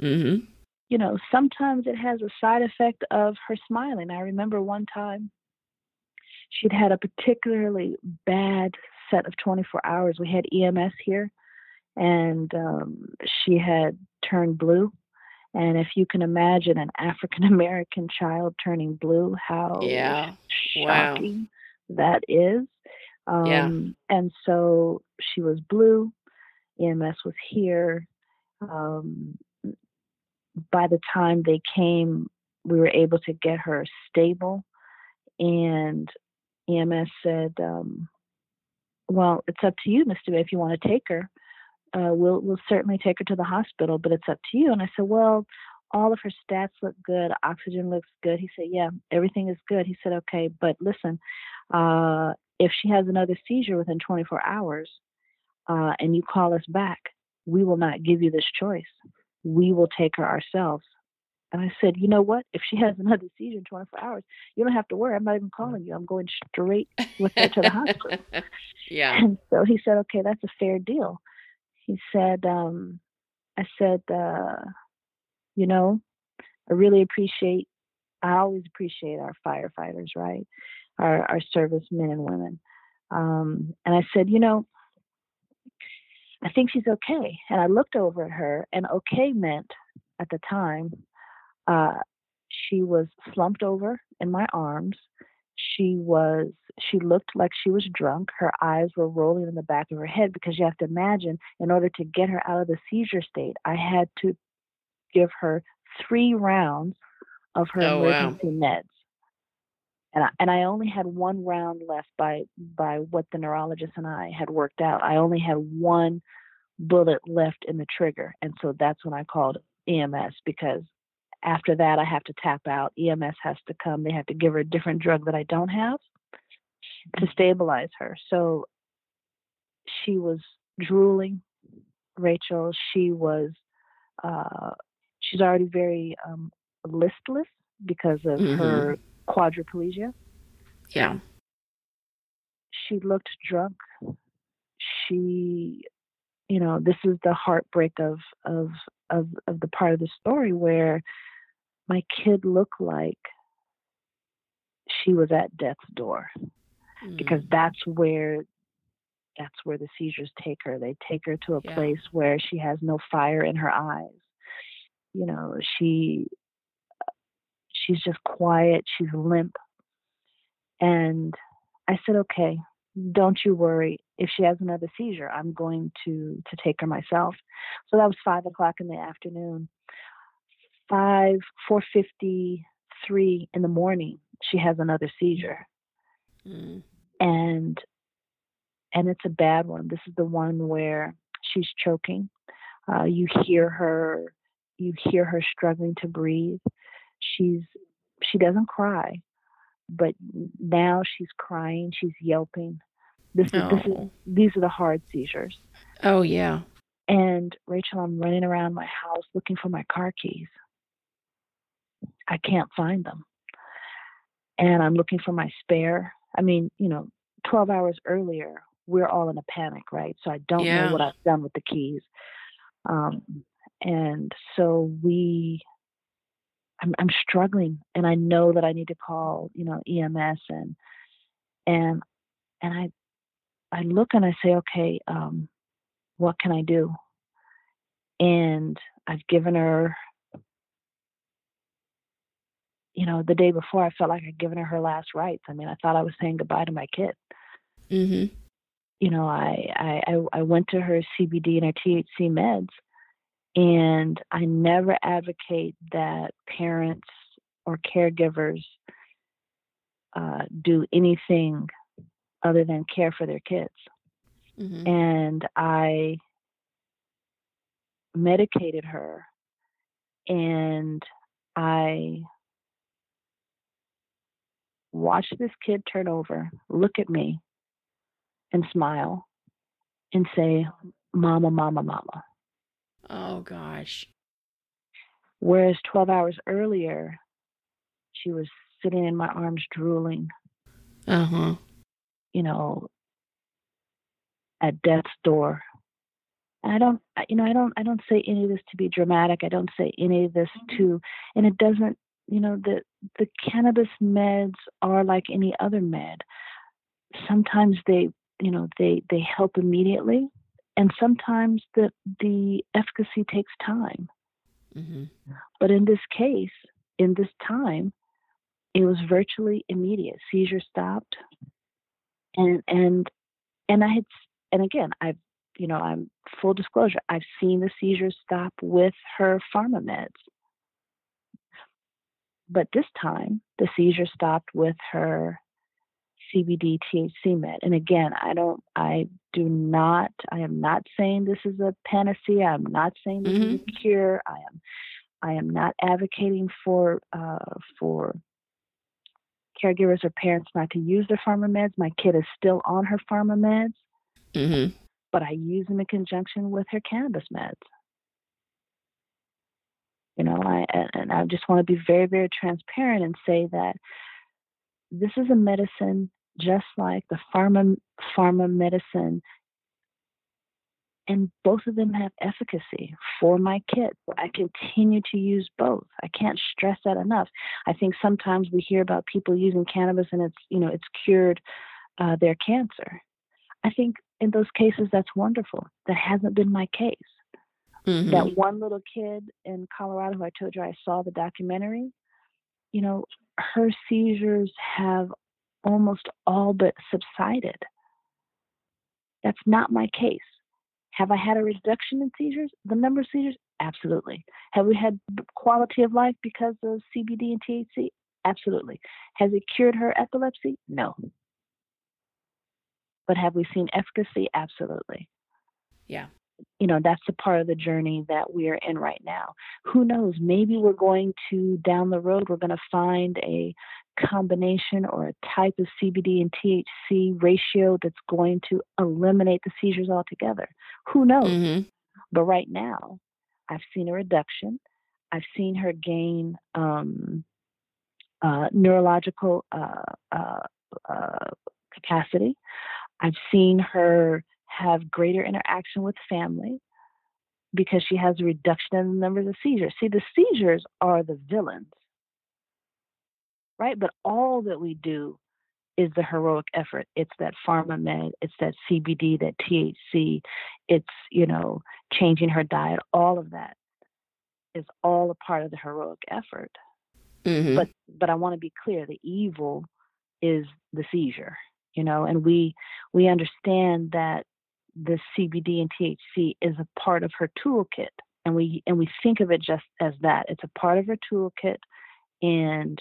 Mm-hmm. You know, sometimes it has a side effect of her smiling. I remember one time she'd had a particularly bad set of 24 hours. We had EMS here, and um, she had turned blue and if you can imagine an African American *laughs* child turning blue, how yeah. shocking wow. that is. Um, yeah. And so she was blue. EMS was here. Um, by the time they came, we were able to get her stable. And EMS said, um, Well, it's up to you, Mr. If you want to take her uh, we'll we'll certainly take her to the hospital, but it's up to you. And I said, well, all of her stats look good, oxygen looks good. He said, yeah, everything is good. He said, okay, but listen, uh, if she has another seizure within 24 hours, uh, and you call us back, we will not give you this choice. We will take her ourselves. And I said, you know what? If she has another seizure in 24 hours, you don't have to worry. I'm not even calling you. I'm going straight with her to the hospital. *laughs* Yeah. And so he said, okay, that's a fair deal he said, um, I said, uh, you know, I really appreciate I always appreciate our firefighters, right? Our our servicemen and women. Um, and I said, you know, I think she's okay. And I looked over at her, and okay meant at the time uh, she was slumped over in my arms. She was she looked like she was drunk. Her eyes were rolling in the back of her head because you have to imagine in order to get her out of the seizure state, I had to give her three rounds of her Oh, wow. emergency meds. And I, and I only had one round left by by what the neurologist and I had worked out. I only had one bullet left in the trigger, and so that's when I called EMS because after that I have to tap out. EMS has to come. They have to give her a different drug that I don't have to stabilize her. So she was drooling, Rachel. She was uh, she's already very um, listless because of Mhm. her quadriplegia. Yeah. She looked drunk. She, you know, this is the heartbreak of of of of the part of the story where my kid looked like she was at death's door because Mm. that's where that's where the seizures take her. They take her to a Yeah. place where she has no fire in her eyes. You know, she she's just quiet, she's limp. And I said, "Okay, don't you worry. If she has another seizure, I'm going to to take her myself." So that was five o'clock in the afternoon. Five four fifty three in the morning, she has another seizure Mm. and and it's a bad one. This is the one where she's choking. Uh, you hear her, you hear her struggling to breathe. She's she doesn't cry, but now she's crying. She's yelping. This is, this is Oh. these are the hard seizures. Oh yeah. And Rachel, I'm running around my house looking for my car keys. I can't find them. And I'm looking for my spare. I mean, you know, 12 hours earlier, we're all in a panic, right? So I don't Yeah. know what I've done with the keys. Um, and so we, I'm, I'm struggling, and I know that I need to call, you know, EMS and and and I I look and I say, okay, um, what can I do? And I've given her, you know, the day before I felt like I'd given her her last rites. I mean, I thought I was saying goodbye to my kid. Mhm. You know, I I I- went to her CBD and her THC meds, and I never advocate that parents or caregivers uh, do anything other than care for their kids. Mhm. and I medicated her and I watched this kid turn over, look at me, and smile and say, Mama, Mama, Mama. Oh gosh. Whereas 12 hours earlier, she was sitting in my arms drooling, Uh huh. you know, at death's door. I don't, you know, I don't, I don't say any of this to be dramatic. I don't say any of this to, and it doesn't, you know, the the cannabis meds are like any other med. Sometimes they, you know, they they help immediately, and sometimes the the efficacy takes time. Mhm. But in this case, in this time, it was virtually immediate. Seizure stopped, and and and I had, and again, I've, you know, I'm full disclosure. I've seen the seizures stop with her pharma meds, but this time the seizure stopped with her CBD THC med. And again, I don't, I do not, I am not saying this is a panacea. I'm not saying this is a cure. I am, I am not advocating for, uh, for caregivers or parents not to use their pharma meds. My kid is still on her pharma meds, Mhm. but I use them in conjunction with her cannabis meds. You know, I and- I just want to be very, very transparent and say that this is a medicine just like the pharma pharma medicine and both of them have efficacy for my kids. I continue to use both. I can't stress that enough. I think sometimes we hear about people using cannabis and it's you know it's cured uh, their cancer. I think in those cases that's wonderful. That hasn't been my case. Mm-hmm. That one little kid in Colorado who I told you I saw the documentary, you know, her seizures have almost all but subsided. That's not my case. Have I had a reduction in seizures? The number of seizures? Absolutely. Have we had quality of life because of CBD and THC? Absolutely. Has it cured her epilepsy? No. But have we seen efficacy? Absolutely. Yeah. You know, that's the part of the journey that we are in right now. Who knows? Maybe we're going to, down the road, we're going to find a combination or a type of CBD and THC ratio that's going to eliminate the seizures altogether. Who knows? Mm-hmm. But right now, I've seen a reduction. I've seen her gain um, uh, neurological uh, uh, uh capacity. I've seen her have greater interaction with family because she has a reduction in the numbers of seizures. See, the seizures are the villains right? But all that we do is the heroic effort. It's that pharma med, it's that CBD, that THC, it's, you know, changing her diet. All of that is all a part of the heroic effort. Mm-hmm. But but I want to be clear, the evil is the seizure, you know, and we we understand that the CBD and THC is a part of her toolkit. And we and we think of it just as that. It's a part of her toolkit and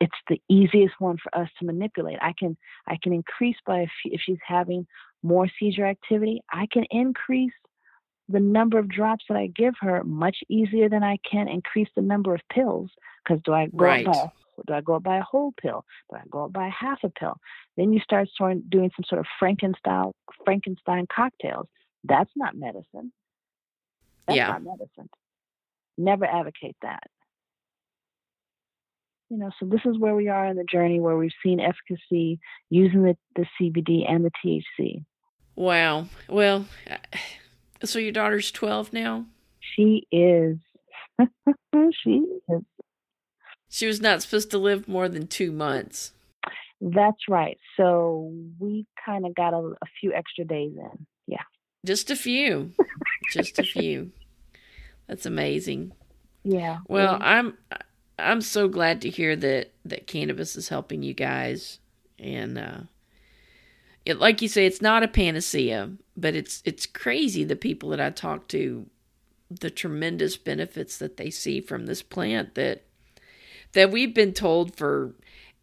it's the easiest one for us to manipulate. I can I can increase by if, if she's having more seizure activity, I can increase the number of drops that I give her much easier than I can increase the number of pills. Because do I go right. by a, do I go up by a whole pill? Do I go up by half a pill? Then you start doing some sort of Frankenstein Frankenstein cocktails. That's not medicine. That's yeah. not medicine. Never advocate that you know, so this is where we are in the journey where we've seen efficacy using the, the CBD and the THC. Wow. Well, uh, so your daughter's 12 now? She is. *laughs* she is. She was not supposed to live more than two months. That's right. So we kind of got a, a few extra days in. Yeah. Just a few. Just a few. That's amazing. Yeah. Well, yeah. I'm I'm so glad to hear that that cannabis is helping you guys, and uh, it like you say, it's not a panacea, but it's it's crazy the people that I talk to, the tremendous benefits that they see from this plant that that we've been told for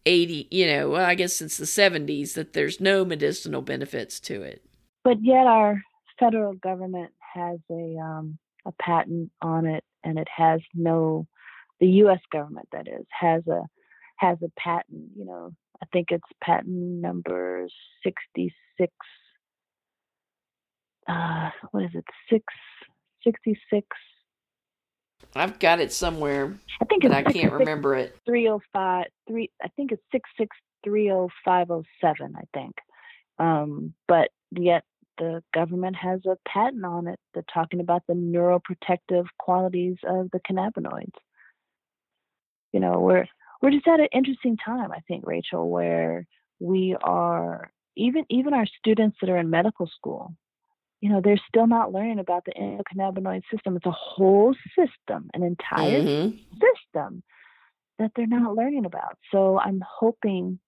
80 you know well, i guess since the 70s that there's no medicinal benefits to it but yet our federal government has a um, a patent on it and it has no the U.S. government, that is, has a has a patent. You know, I think it's patent number sixty six. Uh, what is it? Six sixty six. I've got it somewhere. I think it's I can't remember it. Three oh five three. I think it's six six three oh five oh seven. I think. Um, but yet the government has a patent on it that's talking about the neuroprotective qualities of the cannabinoids you know we're we're just at an interesting time i think rachel where we are even even our students that are in medical school you know they're still not learning about the endocannabinoid system. It's a whole system an entire mm-hmm. system that they're not learning about. So i'm hoping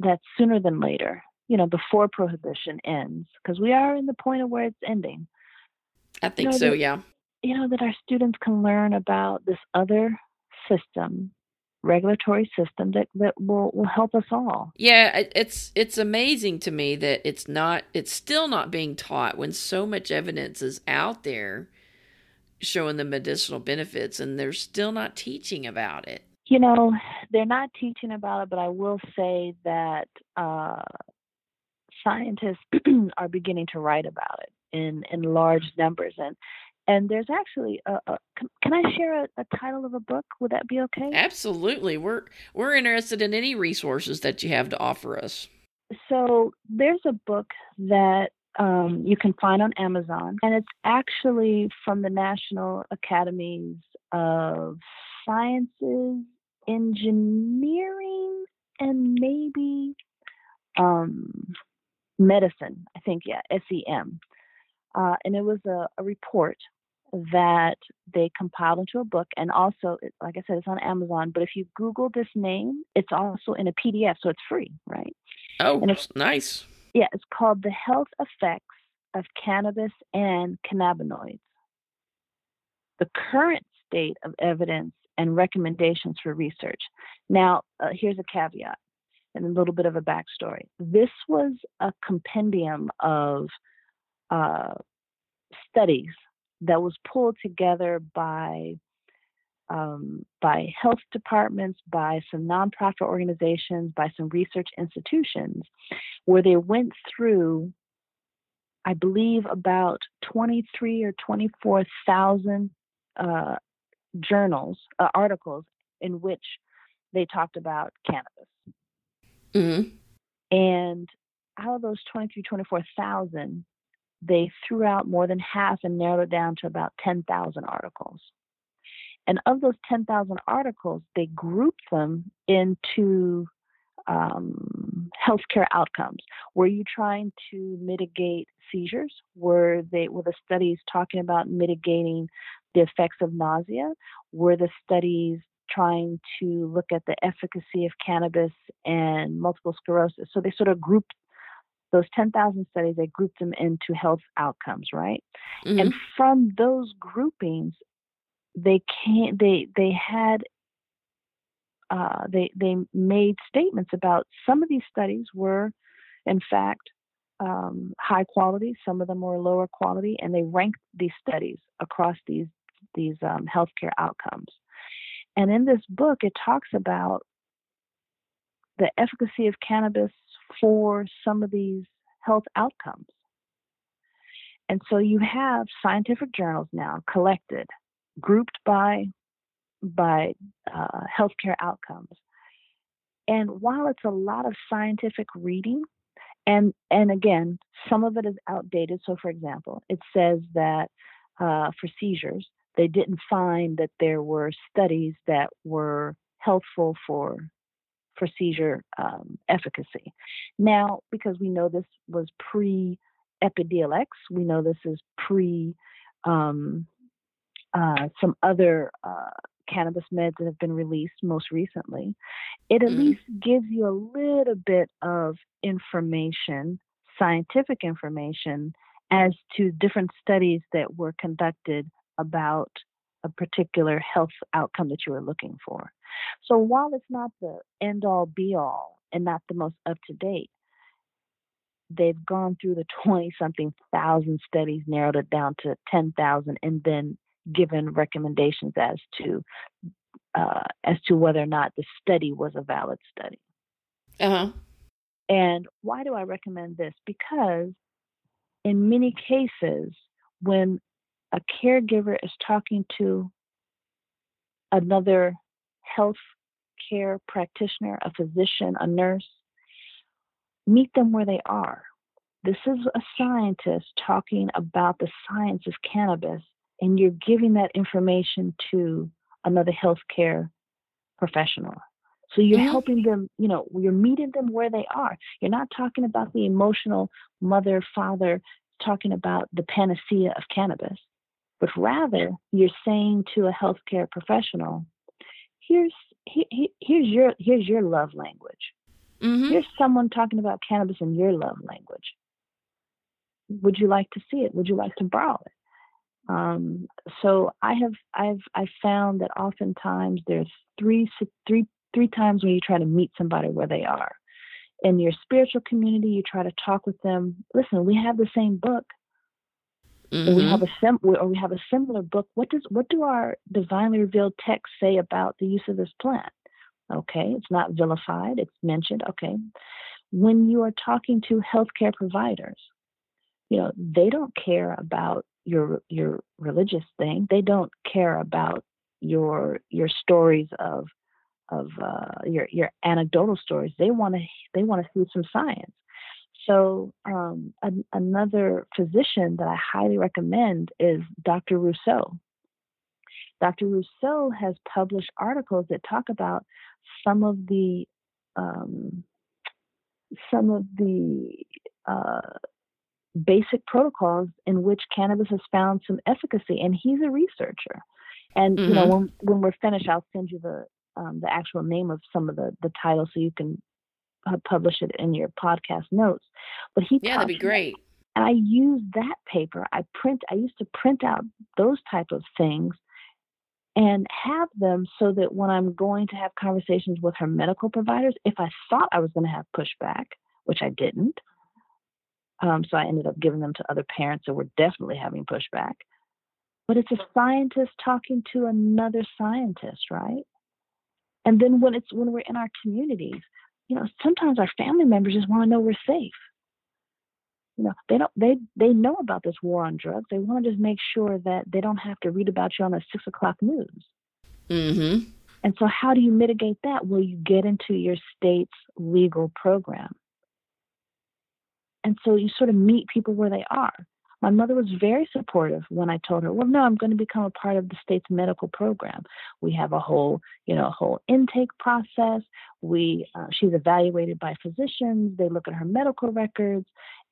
that sooner than later you know before prohibition ends because we are in the point of where it's ending i think you know, so that, yeah. you know that our students can learn about this other system regulatory system that, that will, will help us all. Yeah, it's it's amazing to me that it's not it's still not being taught when so much evidence is out there showing the medicinal benefits and they're still not teaching about it. You know, they're not teaching about it, but I will say that uh, scientists *clears throat* are beginning to write about it in in large numbers and and there's actually a, a can, I share a, a, title of a book? Would that be okay? Absolutely. We're we're interested in any resources that you have to offer us. So there's a book that um, you can find on Amazon, and it's actually from the National Academies of Sciences, Engineering, and maybe um, Medicine. I think, yeah, SEM. Uh, and it was a, a report that they compiled into a book and also like i said it's on amazon but if you google this name it's also in a pdf so it's free right? Oh and it's nice. Yeah it's called the health effects of cannabis and cannabinoids. The current state of evidence and recommendations for research. Now uh, here's a caveat and a little bit of a backstory. This was a compendium of uh, studies that was pulled together by um, by health departments, by some nonprofit organizations, by some research institutions, where they went through, I believe, about 23 or 24,000 uh, journals, uh, articles in which they talked about cannabis. Mm-hmm. And out of those 23, 24,000, they threw out more than half and narrowed it down to about 10,000 articles. And of those 10,000 articles, they grouped them into um, healthcare outcomes. Were you trying to mitigate seizures? Were they were the studies talking about mitigating the effects of nausea? Were the studies trying to look at the efficacy of cannabis and multiple sclerosis? So they sort of grouped those 10,000 studies, they grouped them into health outcomes, right? Mm-hmm. And from those groupings, they can they they had uh, they they made statements about some of these studies were, in fact, um, high quality. Some of them were lower quality, and they ranked these studies across these these um, healthcare outcomes. And in this book, it talks about the efficacy of cannabis for some of these health outcomes. And so you have scientific journals now collected, grouped by by uh, healthcare outcomes. And while it's a lot of scientific reading, and and again, some of it is outdated. So, for example, it says that uh, for seizures, they didn't find that there were studies that were helpful for for seizure um, efficacy. Now, because we know this was pre Epidiolex, we know this is pre um, uh, some other uh, cannabis meds that have been released most recently, it at mm-hmm. least gives you a little bit of information, scientific information, as to different studies that were conducted about a particular health outcome that you are looking for. So while it's not the end all be all and not the most up to date, they've gone through the *laughs* 20 something thousand studies, narrowed it down to 10,000, and then given recommendations as to uh, as to whether or not the study was a valid study. Uh-huh. And why do I recommend this? Because in many cases, when a caregiver is talking to another health care practitioner, a physician, a nurse, meet them where they are. This is a scientist talking about the science of cannabis, and you're giving that information to another healthcare professional. So you're helping them, you know, you're meeting them where they are. You're not talking about the emotional mother, father, talking about the panacea of cannabis, but rather you're saying to a healthcare professional, here's he, here's your here's your love language. Mm-hmm. Here's someone talking about cannabis in your love language. Would you like to see it? Would you like to borrow it? Um, so I have I've I found that oftentimes there's three three three times when you try to meet somebody where they are. In your spiritual community, you try to talk with them. Listen, we have the same book. Mm-hmm. we have a sim- or we have a similar book. What does what do our divinely revealed texts say about the use of this plant? Okay, it's not vilified. It's mentioned. Okay, when you are talking to healthcare providers, you know they don't care about your your religious thing. They don't care about your your stories of of uh, your your anecdotal stories. They want to they want to see some science. So um, an, another physician that I highly recommend is Dr. Russo. Dr. Russo has published articles that talk about some of the um, some of the uh, basic protocols in which cannabis has found some efficacy, and he's a researcher. And mm-hmm. you know, mm-hmm. when when we're finished, I'll send you the um, the actual name of some of the the titles so you can uh, publish it in your podcast notes. But he yeah, that'd be great. And I use that paper. I print. I used to print out those type of things and have them so that when I'm going to have conversations with her medical providers, if I thought I was going to have pushback, which I didn't, um, so I ended up giving them to other parents that were definitely having pushback. But it's a scientist talking to another scientist, right? And then when it's when we're in our communities, you know, sometimes our family members just want to know we're safe. You know, they don't they they know about this war on drugs. They want to just make sure that they don't have to read about you on the six o'clock news. Mm-hmm. And so how do you mitigate that? Well, you get into your state's legal program. And so you sort of meet people where they are. My mother was very supportive when I told her, "Well, no, I'm going to become a part of the state's medical program. We have a whole, you know, a whole intake process. We, uh, she's evaluated by physicians. They look at her medical records.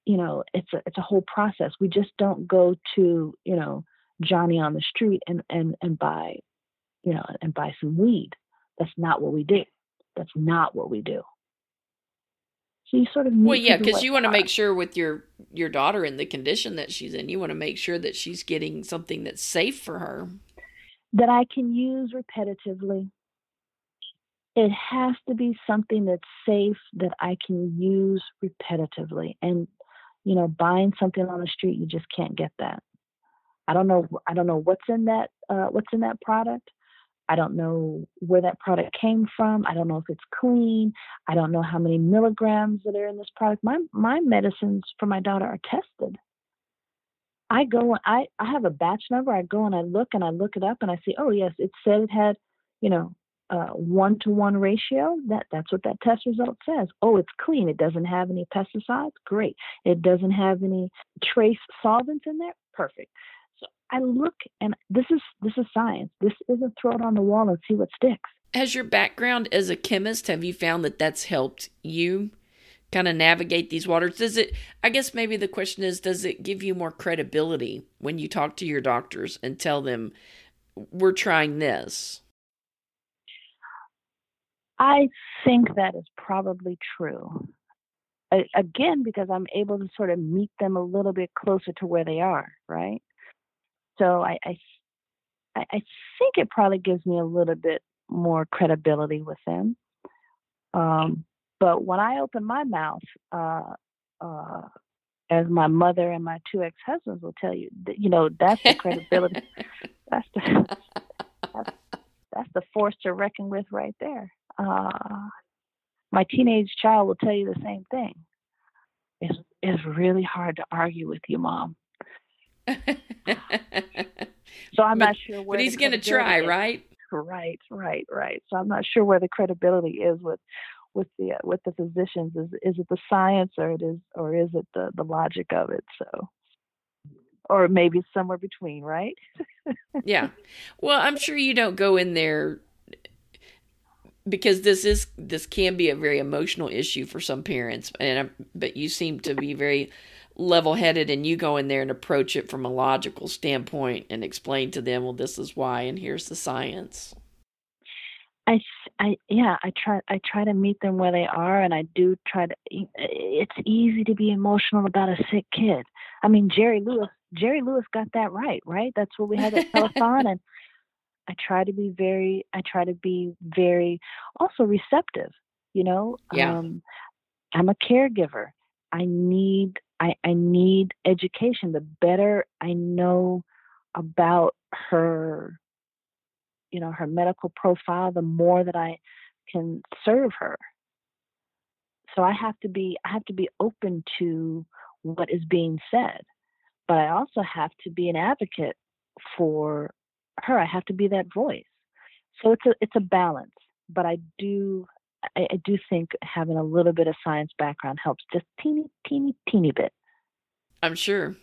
You know, it's a it's a whole process. We just don't go to, you know, Johnny on the street and and and buy, you know, and buy some weed. That's not what we do. That's not what we do. So you sort of well, yeah, because you want to make sure with your your daughter in the condition that she's in, you want to make sure that she's getting something that's safe for her that I can use repetitively. It has to be something that's safe that I can use repetitively, and you know, buying something on the street, you just can't get that. I don't know. I don't know what's in that. Uh, what's in that product. I don't know where that product came from. I don't know if it's clean. I don't know how many milligrams that are in this product. My my medicines for my daughter are tested. I go I I have a batch number. I go and I look and I look it up and I see, oh yes, it said it had, you know, one to one ratio. That that's what that test result says. Oh, it's clean. It doesn't have any pesticides. Great. It doesn't have any trace solvents in there. Perfect. I look and this is this is science. This isn't throw it on the wall and see what sticks. Has your background as a chemist have you found that that's helped you kind of navigate these waters? Does it I guess maybe the question is does it give you more credibility when you talk to your doctors and tell them we're trying this? I think that is probably true. again, because I'm able to sort of meet them a little bit closer to where they are, right? So I, I, I think it probably gives me a little bit more credibility with them. Um, but when I open my mouth, uh, uh, as my mother and my two ex-husbands will tell you, you know, that's the credibility. *laughs* that's the that's, that's, the force to reckon with right there. Uh, my teenage child will tell you the same thing. It's it's really hard to argue with you, mom. So I'm but, not sure where. But he's going to try, is. right? Right, right, right. So I'm not sure where the credibility is with with the uh, with the physicians. Is is it the science or it is or is it the the logic of it? So or maybe somewhere between, right? yeah. Well, I'm sure you don't go in there because this is this can be a very emotional issue for some parents and but you seem to be very level headed and you go in there and approach it from a logical standpoint and explain to them, well, this is why, and here's the science. I, I, yeah, I try, I try to meet them where they are, and I do try to. It's easy to be emotional about a sick kid. I mean, Jerry Lewis, Jerry Lewis got that right, right? That's what we had at *laughs* telethon, and I try to be very, I try to be very, also receptive. You know, yeah. Um, I'm a caregiver. I need I, I need education. The better I know about her, you know, her medical profile, the more that I can serve her. So I have to be I have to be open to what is being said. But I also have to be an advocate for her. I have to be that voice. So it's a it's a balance. But I do I, I do think having a little bit of science background helps just teeny, teeny, teeny bit. I'm sure.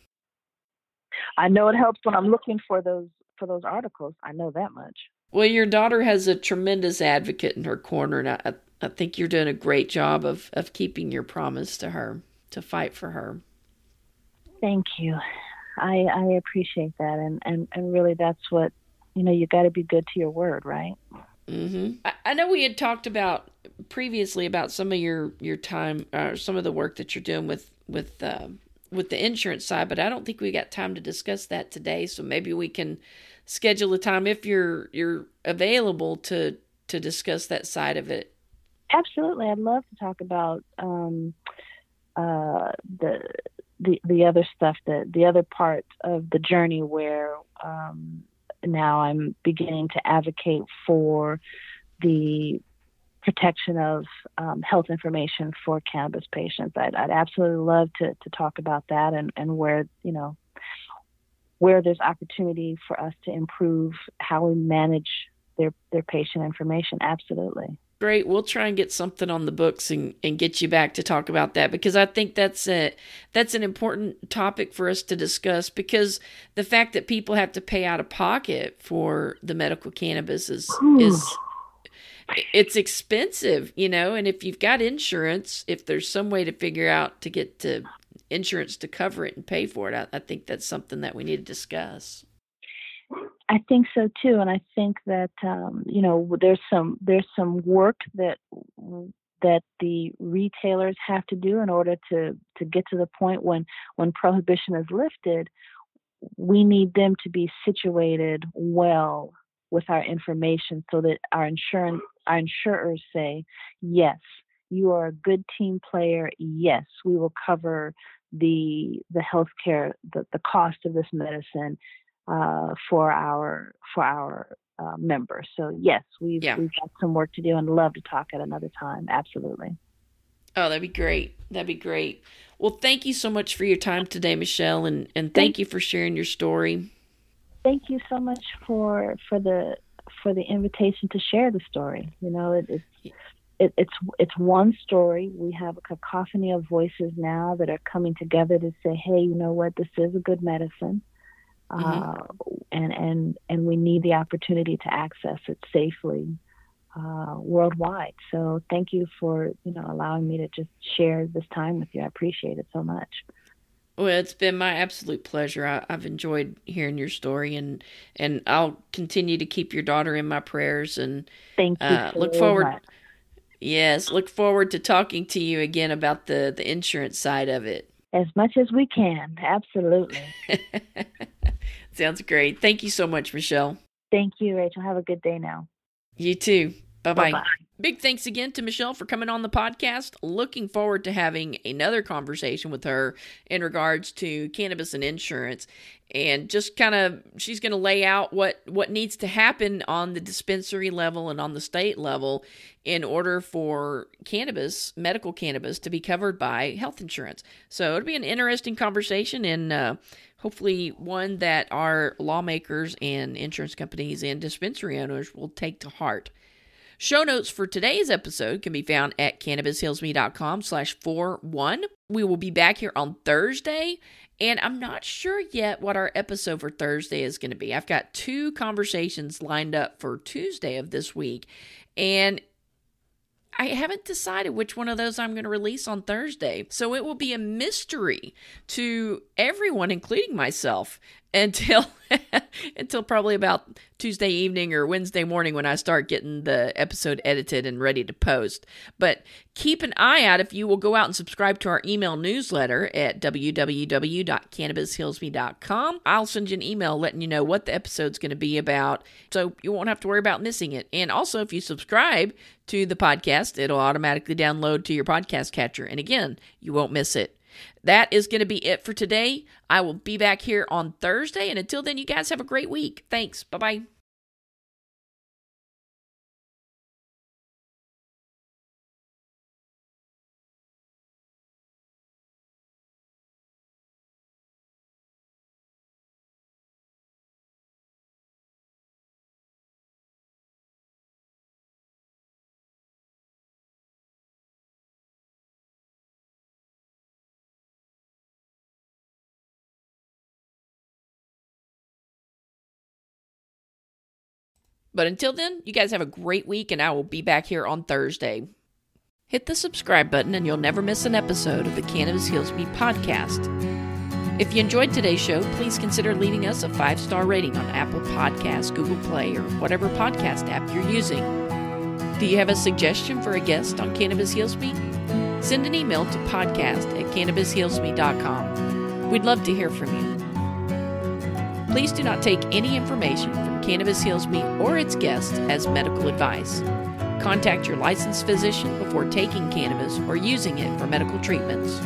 I know it helps when I'm looking for those for those articles. I know that much. Well, your daughter has a tremendous advocate in her corner, and I, I think you're doing a great job of, of keeping your promise to her to fight for her. Thank you. I I appreciate that, and and and really, that's what you know. You got to be good to your word, right? Mm-hmm. I, I, know we had talked about previously about some of your your time, uh, some of the work that you're doing with with uh, with the insurance side, but I don't think we got time to discuss that today. So maybe we can schedule a time if you're you're available to to discuss that side of it. Absolutely, I'd love to talk about um, uh, the the the other stuff that the other part of the journey where um, now I'm beginning to advocate for the protection of um, health information for cannabis patients. I'd, I'd absolutely love to, to talk about that and, and where, you know, where there's opportunity for us to improve how we manage their, their patient information. Absolutely. Great. We'll try and get something on the books and, and get you back to talk about that because I think that's a that's an important topic for us to discuss because the fact that people have to pay out of pocket for the medical cannabis is is it's expensive, you know, and if you've got insurance, if there's some way to figure out to get to insurance to cover it and pay for it, I, I think that's something that we need to discuss. I think so too, and I think that um, you know there's some there's some work that that the retailers have to do in order to to get to the point when when prohibition is lifted. We need them to be situated well with our information so that our insurance our insurers say, yes, you are a good team player. Yes, we will cover the the healthcare the, the cost of this medicine uh, for our for our uh, members. So yes, we've yeah. we've got some work to do and love to talk at another time. Absolutely. Oh, that'd be great. That'd be great. Well, thank you so much for your time today, Michelle, and and thank, you for sharing your story thank you so much for for the for the invitation to share the story. You know, it, it's it, it's it's one story. We have a cacophony of voices now that are coming together to say, "Hey, you know what? This is a good medicine. Uh, and and and we need the opportunity to access it safely uh, worldwide." So, thank you for you know allowing me to just share this time with you. I appreciate it so much. Well, it's been my absolute pleasure. I, have enjoyed hearing your story, and and I'll continue to keep your daughter in my prayers. And thank you. Uh, look forward. Much. Yes, look forward to talking to you again about the the insurance side of it. As much as we can, absolutely. *laughs* Sounds great. Thank you so much, Michelle. Thank you, Rachel. Have a good day now. You too. Bye bye. Big thanks again to Michelle for coming on the podcast. Looking forward to having another conversation with her in regards to cannabis and insurance and just kind of she's going to lay out what what needs to happen on the dispensary level and on the state level in order for cannabis, medical cannabis to be covered by health insurance. So it'll be an interesting conversation and uh, hopefully one that our lawmakers and insurance companies and dispensary owners will take to heart. Show notes for today's episode can be found at cannabishealsme.com slash 41. We will be back here on Thursday, and I'm not sure yet what our episode for Thursday is going to be. I've got two conversations lined up for Tuesday of this week, and I haven't decided which one of those I'm going to release on Thursday. So it will be a mystery to everyone, including myself, until *laughs* until probably about Tuesday evening or Wednesday morning when I start getting the episode edited and ready to post. But keep an eye out if you will go out and subscribe to our email newsletter at www.cannabishealsme.com. I'll send you an email letting you know what the episode's going to be about so you won't have to worry about missing it. And also if you subscribe to the podcast, it'll automatically download to your podcast catcher and again, you won't miss it. That is going to be it for today. I will be back here on Thursday. And until then, you guys have a great week. Thanks. Bye bye. But until then, you guys have a great week, and I will be back here on Thursday. Hit the subscribe button, and you'll never miss an episode of the Cannabis Heals Me podcast. If you enjoyed today's show, please consider leaving us a five star rating on Apple Podcasts, Google Play, or whatever podcast app you're using. Do you have a suggestion for a guest on Cannabis Heals Me? Send an email to podcast at cannabishealsme.com. We'd love to hear from you. Please do not take any information from Cannabis Heals Me or its guests as medical advice. Contact your licensed physician before taking cannabis or using it for medical treatments.